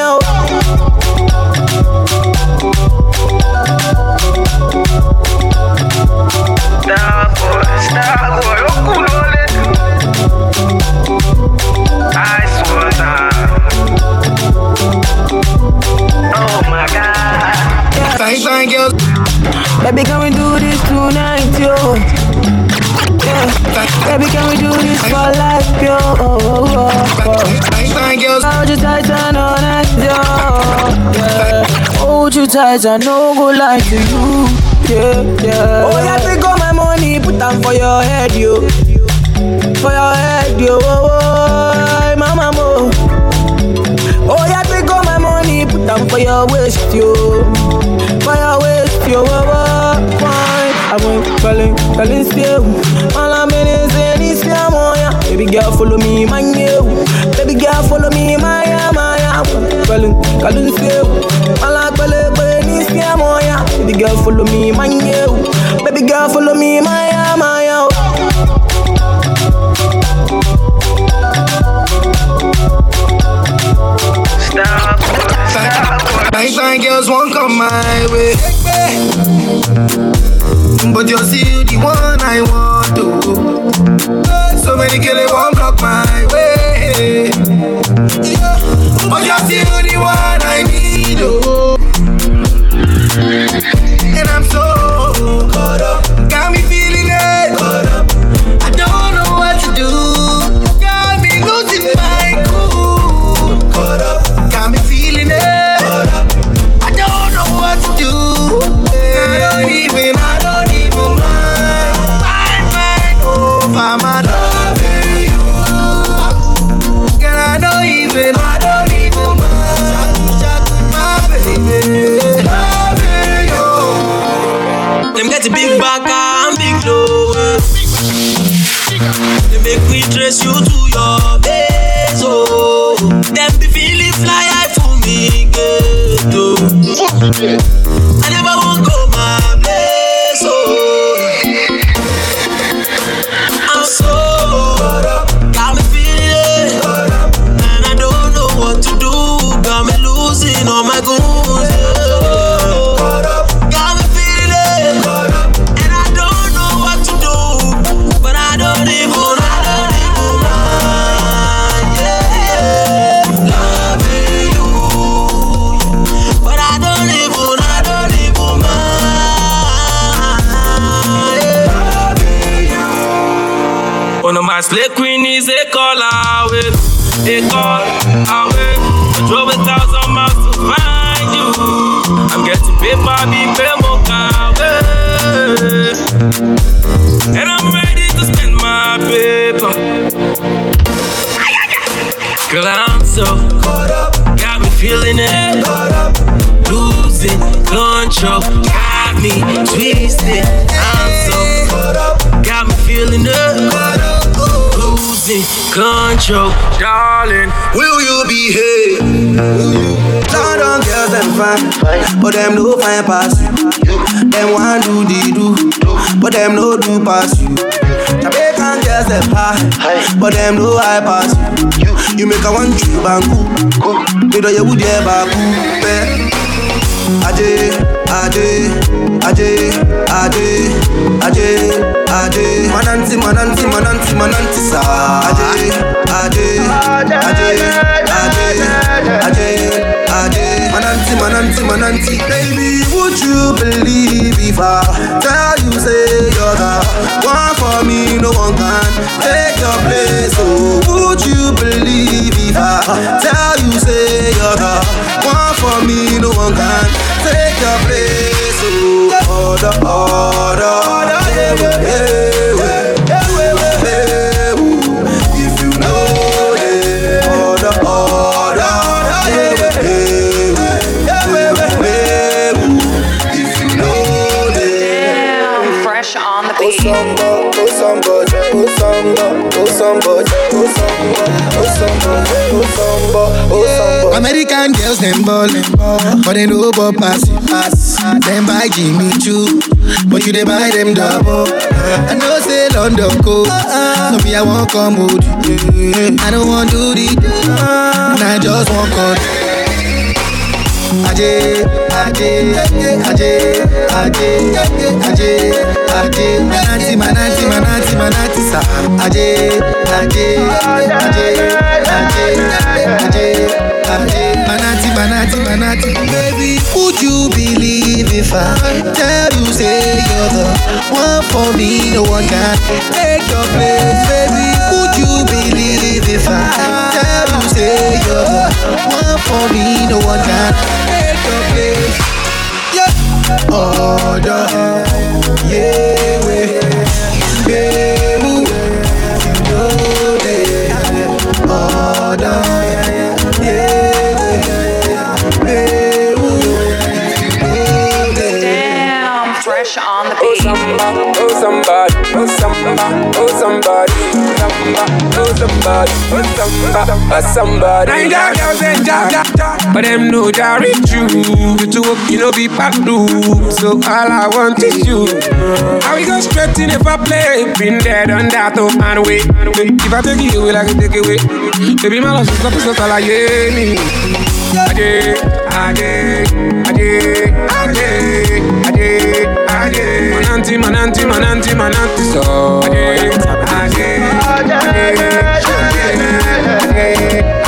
Speaker 19: God.
Speaker 9: Fine, fine girls.
Speaker 6: Baby, can we do this tonight, yo? Yeah. Baby, can we do this for life, yo? Oh, oh, oh, oh.
Speaker 9: Fine, fine girls.
Speaker 6: Hold you tight and all night, yo. Yeah. Hold you tight and no go lie to you. Yeah, yeah. Oh, yeah, take all my money, put them for your head, yo. For your head, yo. Oh, oh, oh mama, mo. Oh, yeah, take all my money, put them for your waist, yo. Still. All I'm in is in yeah, oh. Baby girl, follow me, man, yo. Baby girl, follow me, my, yeah, my, yeah. Still. All I'm this, yeah, oh, yeah. Baby girl, follow me, man, yo. Baby girl, follow me, my, yeah, my, yeah.
Speaker 19: Boy.
Speaker 9: Fine, fine girls won't come my way. But you're still the one I want to. So many they won't block my way. But you're still the one I need. Oh.
Speaker 2: One of my slay queen is a call away, a call away. I drove a thousand miles to find you. I'm getting paper, be pay more away. And I'm ready to spend my paper. Girl, I'm so caught up, got me feeling it. Caught up. Losing control, got me twisted. I'm so caught up, got me feeling it. Losing control, darling.
Speaker 10: Will you behave? London girls them fine, but them no fine pass you. Them want do the do, but them no do pass you. Jamaican girls them high, but them no high pass you. You make a one trip and go, you know you would ever go. Eh? Aje, aje, aje, aje, aje, aje. Mananti, mananti, mananti, mananti sa. Aje, aje, aje, aje, aje, aje. Mananti, mananti, mananti. Baby, would you believe if I tell you say you're the one for me, no one can take your place. Oh, would you believe if tell you say you're the one for me, no one can take your place. Oh, order, order, yeah, yeah, yeah. Oh samba, oh samba, oh samba,
Speaker 9: American girls them ballin', but they no ball pass pass. Them buy Jimmy Choo, but you they buy them double. I know say London cold, so me I won't come with. I don't want do the, and I just want cut. Aje, aje, aje, aje, aje, aje, mananti, mananti, mananti, mananti, sa. Aje, aje, aje, Baby, would you believe if I tell you say you're the one for me, no one can take your place, baby? Would you believe if I tell you say you're the one for me, no one can take your place? Yeah, order, yeah, oh, we, baby,
Speaker 20: oh,
Speaker 21: Oh, somebody, oh somebody, oh somebody, oh somebody, oh somebody, oh somebody.
Speaker 22: Nine girl girls and ja ja ja, but them know that reach you. You to work, you know be back loop. So all I want is you. How we go straight in if I play? Been there, done that, oh man wait. If I take you away, like I take away. Baby, my love is not so call I me. Aje, aje, aje, aje, aje, aje. Mananti, mananti, mananti, mananti, so. Aje, aje, aje, aje, aje,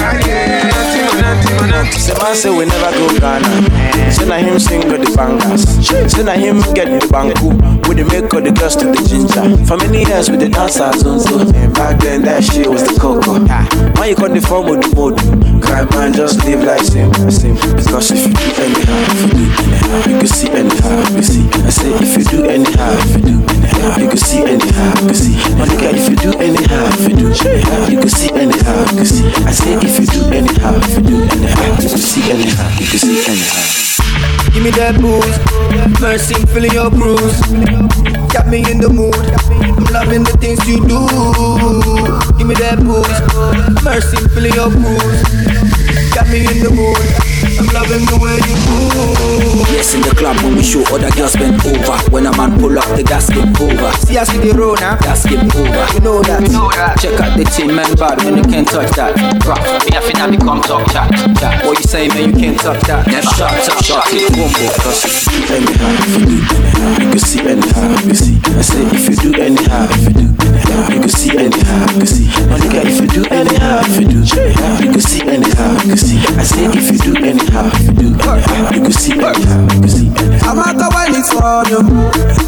Speaker 22: mananti.
Speaker 23: The man say we never go Ghana. Say na him sing with the bangers. Say na him get the banku. With the make of the girls to the ginger. For many years with the dancers on so. Back then that shit was the cocoa. Why you call the form with the mode? Cry man just live like same, same. Because if you do anyhow, if you do anyhow, you can see anyhow, you can see. I say if you do anyhow, if you do anyhow, you can see anyhow, you can see. My nigga, if you do anyhow, if you do anyhow, you can see anyhow, you can see. I say if you do anyhow, you do anyhow, you can see anyhow, you can see anyhow.
Speaker 10: Give me that booze, mercy, feeling your bruise. Got me in the mood. I'm
Speaker 9: loving the things you do. Give me that booze, mercy, feel your boost. Got me in the mood. I'm loving the way you move.
Speaker 24: Yes, in the club when we show other girls bend over. When a man pull up, the gas get over.
Speaker 9: See us with the road now.
Speaker 24: Gas get over.
Speaker 9: You know that. You know that.
Speaker 24: Check out the team, man, bad when you can't touch that. Rock, me I finna become talk chat. chat. What you saying, man? You can't touch that. Never. Shot, shot, shot it. Boom, boom.
Speaker 25: Cause if you do anyhow, if you do anyhow, you can see anyhow, you can see. I say if you do anyhow, if you do anyhow, you can see anyhow, you can see. My nigga, if you do anyhow, if you do you can see anyhow, you can see. I say if you do anyhow, if you do you can see anyhow, you can see.
Speaker 26: i Amaka wine is for you,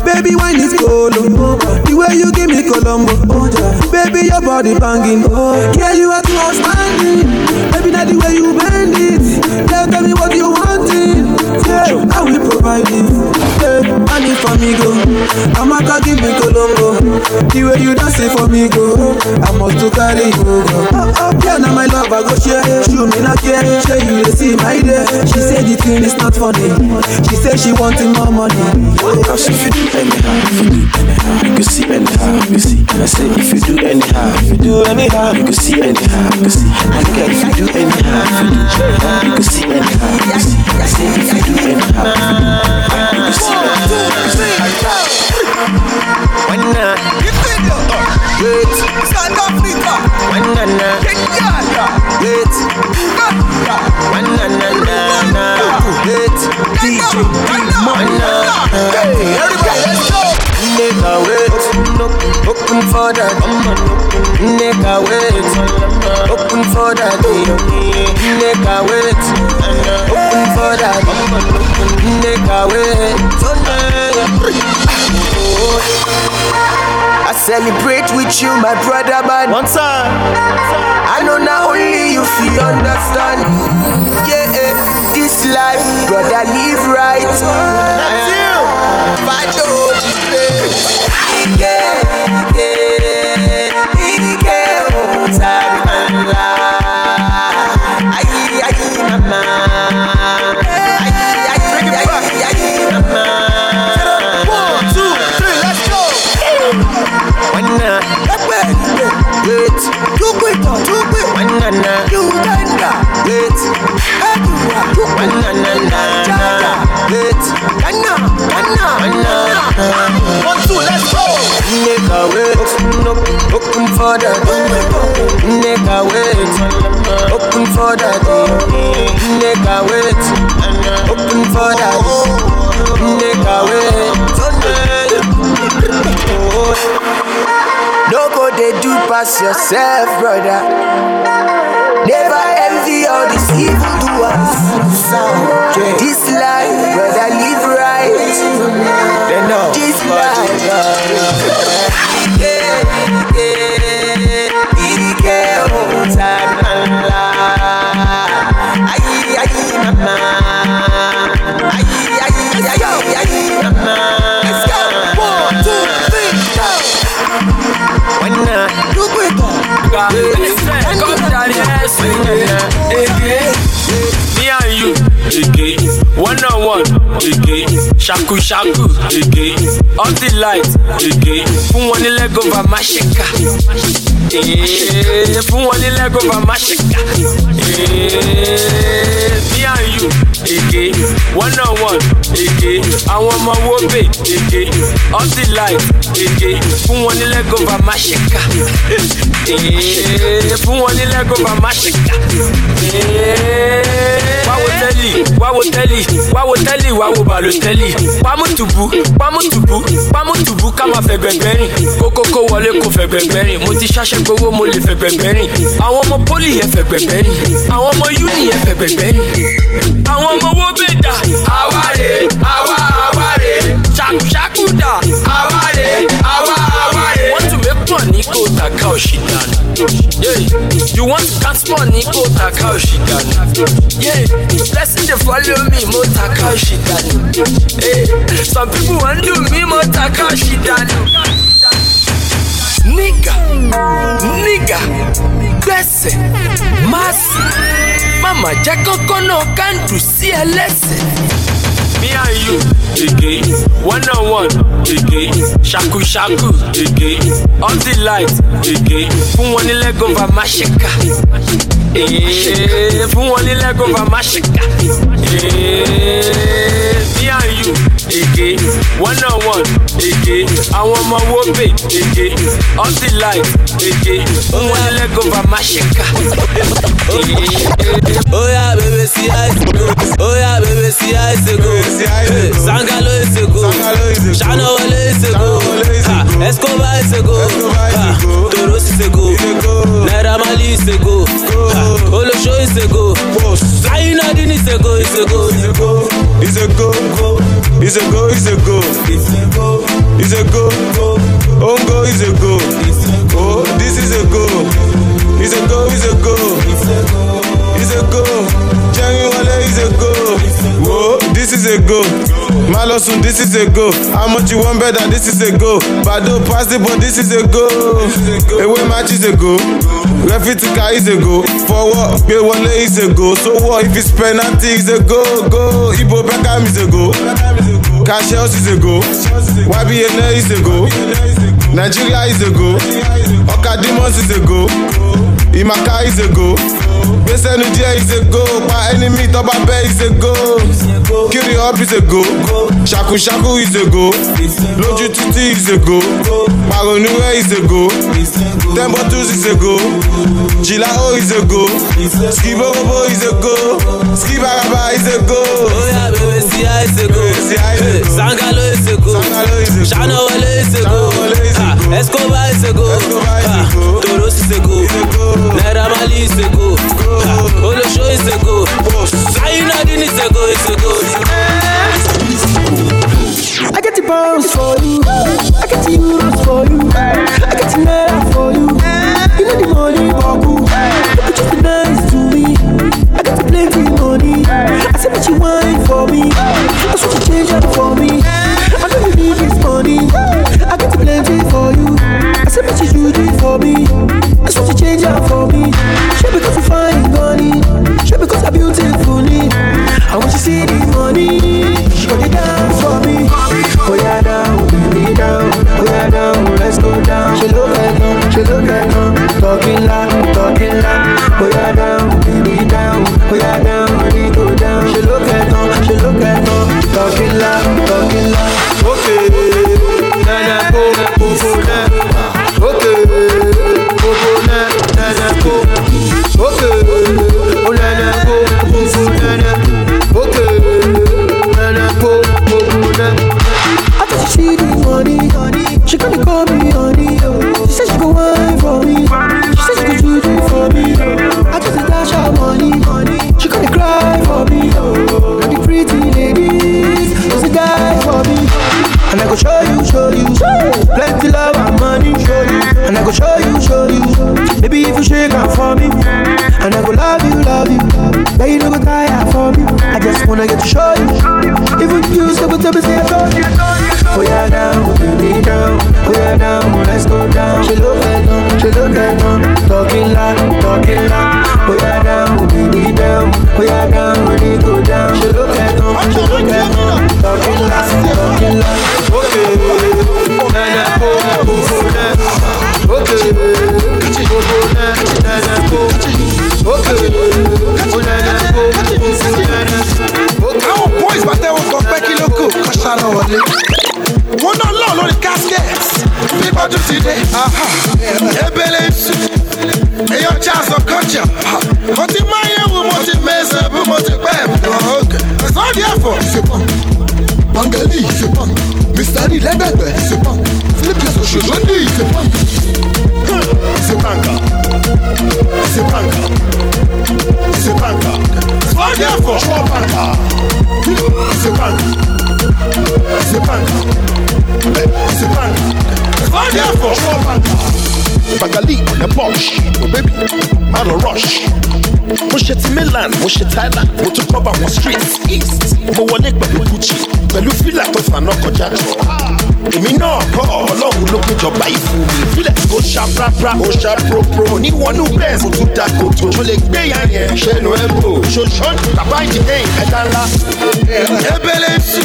Speaker 26: baby wine is Colombo. The way you give me Colombo, oh, baby your body banging. Oh. Yeah, you are too outstanding. Baby, not the way you bend it. Girl, tell me what you wanting. Yeah, I will provide it. I need for me go. Amaka give me Colombo. The way you dance it for me go. I must to carry you go. Oh, yeah, now my love I go share. Show me not care. Show you they see my day. She said the thing is not funny. She said she wanting more money.
Speaker 25: Cause if you do anyhow, you anyhow, can see anyhow, you can see. I say if you do anyhow, if you do anyhow, you can see anyhow, you can see. My nigga, if you do anyhow, if you do anyhow, you can see anyhow, you can see. I say if you do anyhow, you anyhow, can see anyhow, you can see.
Speaker 2: When wait, South Africa. When na na, wait, when na na na na, wait, DJ When na, hey, everybody, let's go. Nigga, wait, open for that, open for that, open for that, celebrate with you, my brother, man. One time. I know not only you feel understand. Yeah, eh, this life, brother, live right. That's you. Fight Yeah, yeah, yeah, for that. Nigga, wait, open for that. Nigga, wait, open for that. Nigga, wait. No go they do pass yourself, brother. Never envy all these evil doers. This life, brother, live right. They know this life. Yeah, yeah, oh. Let's go. One, two, three,
Speaker 16: Me and you. One on one, again. Shaku shaku, again. All the light, again. Fún wọn ní leg over má. Eh, Fún wọn ní leg over má ṣe ká. Eh, Me and you, again. One on one, again. Àwọn ọmọ wo bè, again. All the light, again. Fún wọn ní leg over má ṣe ká. Eh, Fún wọn ní leg over má ṣe ká. Wá wo tẹ́lì, wá wo tẹ́lì, wá wo tẹ́lì, wá wo bàlùtẹ́lì. Pámútùbú, pámútùbú, pámútùbú ká máa fẹ́ gbẹ̀gbẹ́ rìn. Kókókó wọlé kò fẹ́ gbẹ̀gbẹ́ rìn. Mo ti ṣáṣẹ́ gbowó mo lè fẹ́ gbẹ̀gbẹ́ rìn. Àwọn ọmọ pólì yẹn fẹ́ gbẹ̀gbẹ́ rìn. Àwọn ọmọ yúnì yẹn fẹ́ gbẹ̀gbẹ́ rìn. Àwọn ọmọ owó bèdà. Àwárè, àwa àwárè. Ṣàkúṣàkú dà. Àwárè, àwa àwárè. Wọ́n tún mé pọ̀ ní kò tàkà òṣì dànù. Yeah. You want to catch money, go taka oshigani. Yeah, blessing they follow me, mo taka oshigani. Hey, some people want do me, mo taka oshigani. Nigga, nigga, gbẹ́sẹ̀, máàsì, mama jẹ́ kọ́kọ́ náà kándù sí ẹlẹ́sẹ̀. Me Me and you, again. One on one, again. Shaku shaku, again. On the light, again. Fún wọn ní leg over mashika. Eh, Fún wọn ní leg over mashika. Eh, Me and you, again. One on one, again. Àwọn ọmọ wo bè, again. On the light, again. Fún wọn ní leg over mashika.
Speaker 2: Oh yeah, baby, see I go. Oh yeah, baby, see I go. Hey, Sangalo is a go. Shana Wale is a go. Ha, Escobar is a go. Ha, Toros is a go. Naira Marley is a go. Ha, Olosho is a is a go. Is a go.
Speaker 27: Is a go. Is a go. Oh, is a go. Oh, this is a go. Is a go. Is a go. Is a go. Jerry Wale is a go. Whoa, this is a go. Malosun, this is a go. How much you want better? This is a go. Bado pass the but this is a go. Away match is a go. Refitika is a go. For what? Pay Wale is a go. So what if it's penalty? Is a go. Go. Ibo Beckham is a go. Cassius is a go. YBN is a go. Nigeria is a go. Okadimos is a go. Imaka is a go. Nu díẹ̀ is a go. Pa enemy tọ́ba bẹ́ is a go. Kiri up is a go. Ṣàkúṣàkú is a go. Lójú títí is a go. Rẹ̀ is a go. Ten bottles is a go. Jìlá O is a go. Skiborobo is a go. Skibaraba is a go.
Speaker 2: Oh yeah, baby, see I is a go. Sangalo is a go. Shana Wale is a go. Ha, Escobar is a go. Ha, ah, Toros is a go. Naira Marley is a go. Ha, ah, Olosho is a go. Zaina Din is a go. Is a go.
Speaker 17: I get the pounds for you. I get the euros for you. I get the naira for you. You know the money, babu. You just be nice to me. I got plenty money. I said that you wine for me. That's what you change up for me. This money. I for you. I said do for me. Change for me. Money. Want you see the money. Down for me. Oh yeah, down, baby down. Oh yeah, down, let's go down. She look at she look at. Talking loud, talking loud. Oh yeah, down, baby down. Oh yeah, down, we go down. She look at me, she look at me. Talking loud,
Speaker 28: ìfilẹ̀ ó ṣá prapra ó ṣá propro oníwọ̀nù bẹ́ẹ̀ mo tún da kòtò mo lè gbé ìyá yẹn ṣẹnu ẹ bò ṣoṣo bàbá ìdílé ìkẹta ńlá. ebele. Sí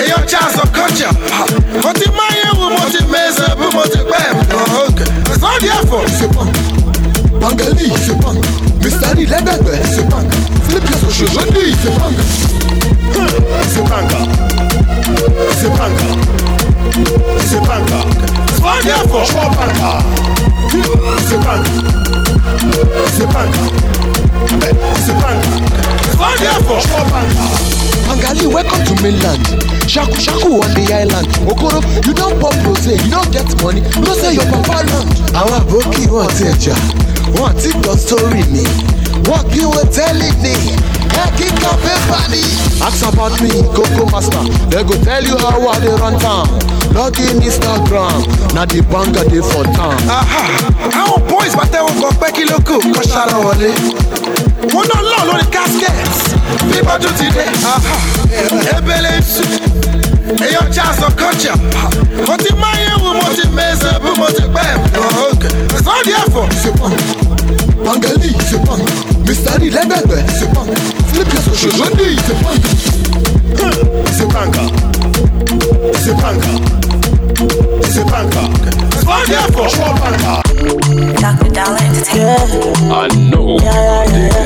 Speaker 28: èyàn charles ọkọjà mo ti máa yẹ wo mo ti mẹsẹ̀ bí mo ti pẹ́ ọ̀ọ́kẹ́ ẹ̀sán díẹ̀ fọ̀.
Speaker 29: Bangali, c'est punk. Mr. Lee, lẹ́gbẹ̀gbẹ̀, c'est punk. Mainland. Shaku Shaku on the island. Okoro, you don pop rose, you don get money, know say your papa land. Àwọn àbókì wọn ti ẹja, wọn ti gbọ́ sórí mi, wọn kí wọ́n tẹ́lẹ̀ ní. Ẹ kíkà pépà ni. Ask about me, Coco Master, they go tell you how I dey run town. Log in Instagram, na the banga dey for town. Àwọn boys bá tẹ́wọ́ kan pẹ́ kí ló kù kọ́ ṣáná wọlé. Wọ́n náà lọ lórí casket. Bí do today.
Speaker 28: Ebele sí. Èyàn charles ọkọjà. Mo ti máa yẹ wo mo ti mẹsẹ̀ bí mo ti pẹ́ ọ̀ọ́kẹ́ ẹ̀sán díẹ̀ fọ̀.
Speaker 29: C'est punk. Bangali. C'est punk. C'est punk.
Speaker 28: Ẹ̀sán díẹ̀ fọ̀.
Speaker 29: Choix punk.
Speaker 20: Dr. Dollar Entertainment.
Speaker 18: I know.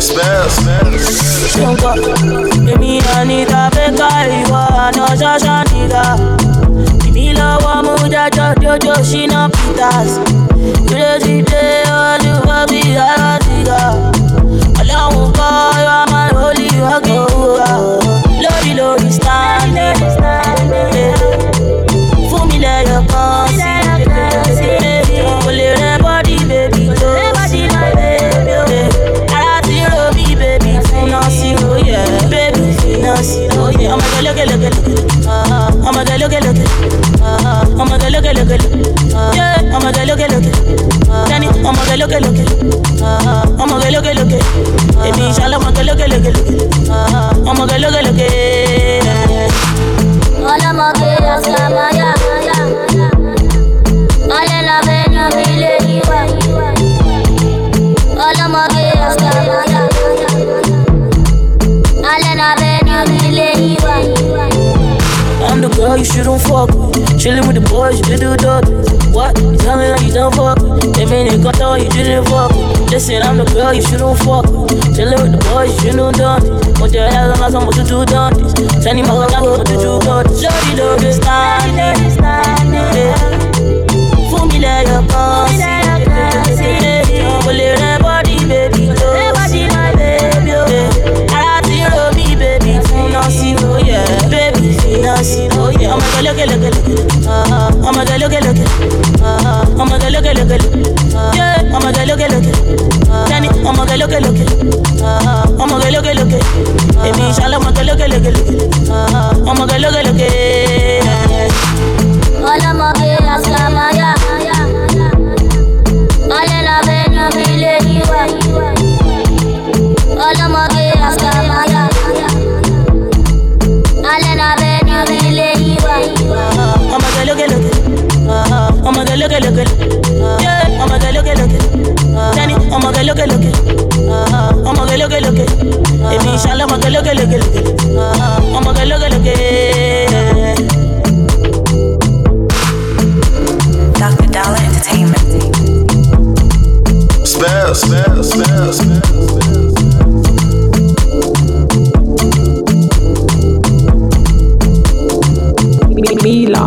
Speaker 28: Spells.
Speaker 30: Èmi àníta fẹ́ ká ìwọ àná ṣáṣá níta. Èmi lọ́wọ́ mú jájọ́ jójó ṣínà Peters. Ìrè ti dé ọdún fọ́bí ara síga. Ọlọ́run kọ́ yọ máa ń rólì ọ̀gẹ̀ òwúrọ̀. Lórí lórí standing. Fún mi lẹ́yọ̀ kan sí. Mo lè rẹ bọ́dí bèbí tó sí. Ara ti ro mi bèbí fúnná sí oyè. Bèbí fúnná sí oyè. Ọmọdé lókèlókè. Ọmọdé lókèlókè. Ọmọdé lókèlókè. Yeah, Ọmọdé lókèlókè. Tẹ́ni ọmọdé lókèlókè. Ọmọdé lókèlókè. Èmi ìṣàlẹ̀ ọmọdé lókèlókè. Ọmọdé lókèlókè.
Speaker 31: Ọlọ́mọge
Speaker 30: You do dirty. What? You tell me that you don't fuck it got down, you didn't fuck. Listen, I'm the girl you shouldn't fuck. Chillin' with the boys, you shouldn't done this. What the hell am I supposed to do done? Tell me my life, what did you got this? Love is standing. Yeah. Fún mi lẹ́yọ̀ kan sí. Yeah. Mo lè rẹ bọ́dí bèbí tó sí. Oh yeah. Ara ti ro mi bèbí fúnná sí. Oh yeah. Bèbí fúnná sí. Oh yeah. Ọmọdé lókèlókè. Ọmọdé lókèlókè. Ọmọdé lókèlókè. Yeah. Ọmọdé lókèlókè. Tẹ́ni ọmọdé lókèlókè. Ọmọdé lókèlókè. Èmi ìṣàlẹ̀ ọmọdé lókèlókè. Ọmọdé lókèlókè.
Speaker 31: Ọlọ́mọge ọ̀sàmáyà. Alẹ́ la fẹ́ ní mi lé yíwá. Ọlọ́mọge
Speaker 30: Ọmọdé lókèlókè. Yeah. Ọmọdé lókèlókè. Tẹ́ni ọmọdé lókèlókè. Ọmọdé lókèlókè. Èmi ìṣàlẹ̀ ọmọdé lókèlókè. Ọmọdé lókèlókè.
Speaker 20: Dr. Dollar Entertainment.
Speaker 28: Spells. Spells. Spells.
Speaker 32: Mila.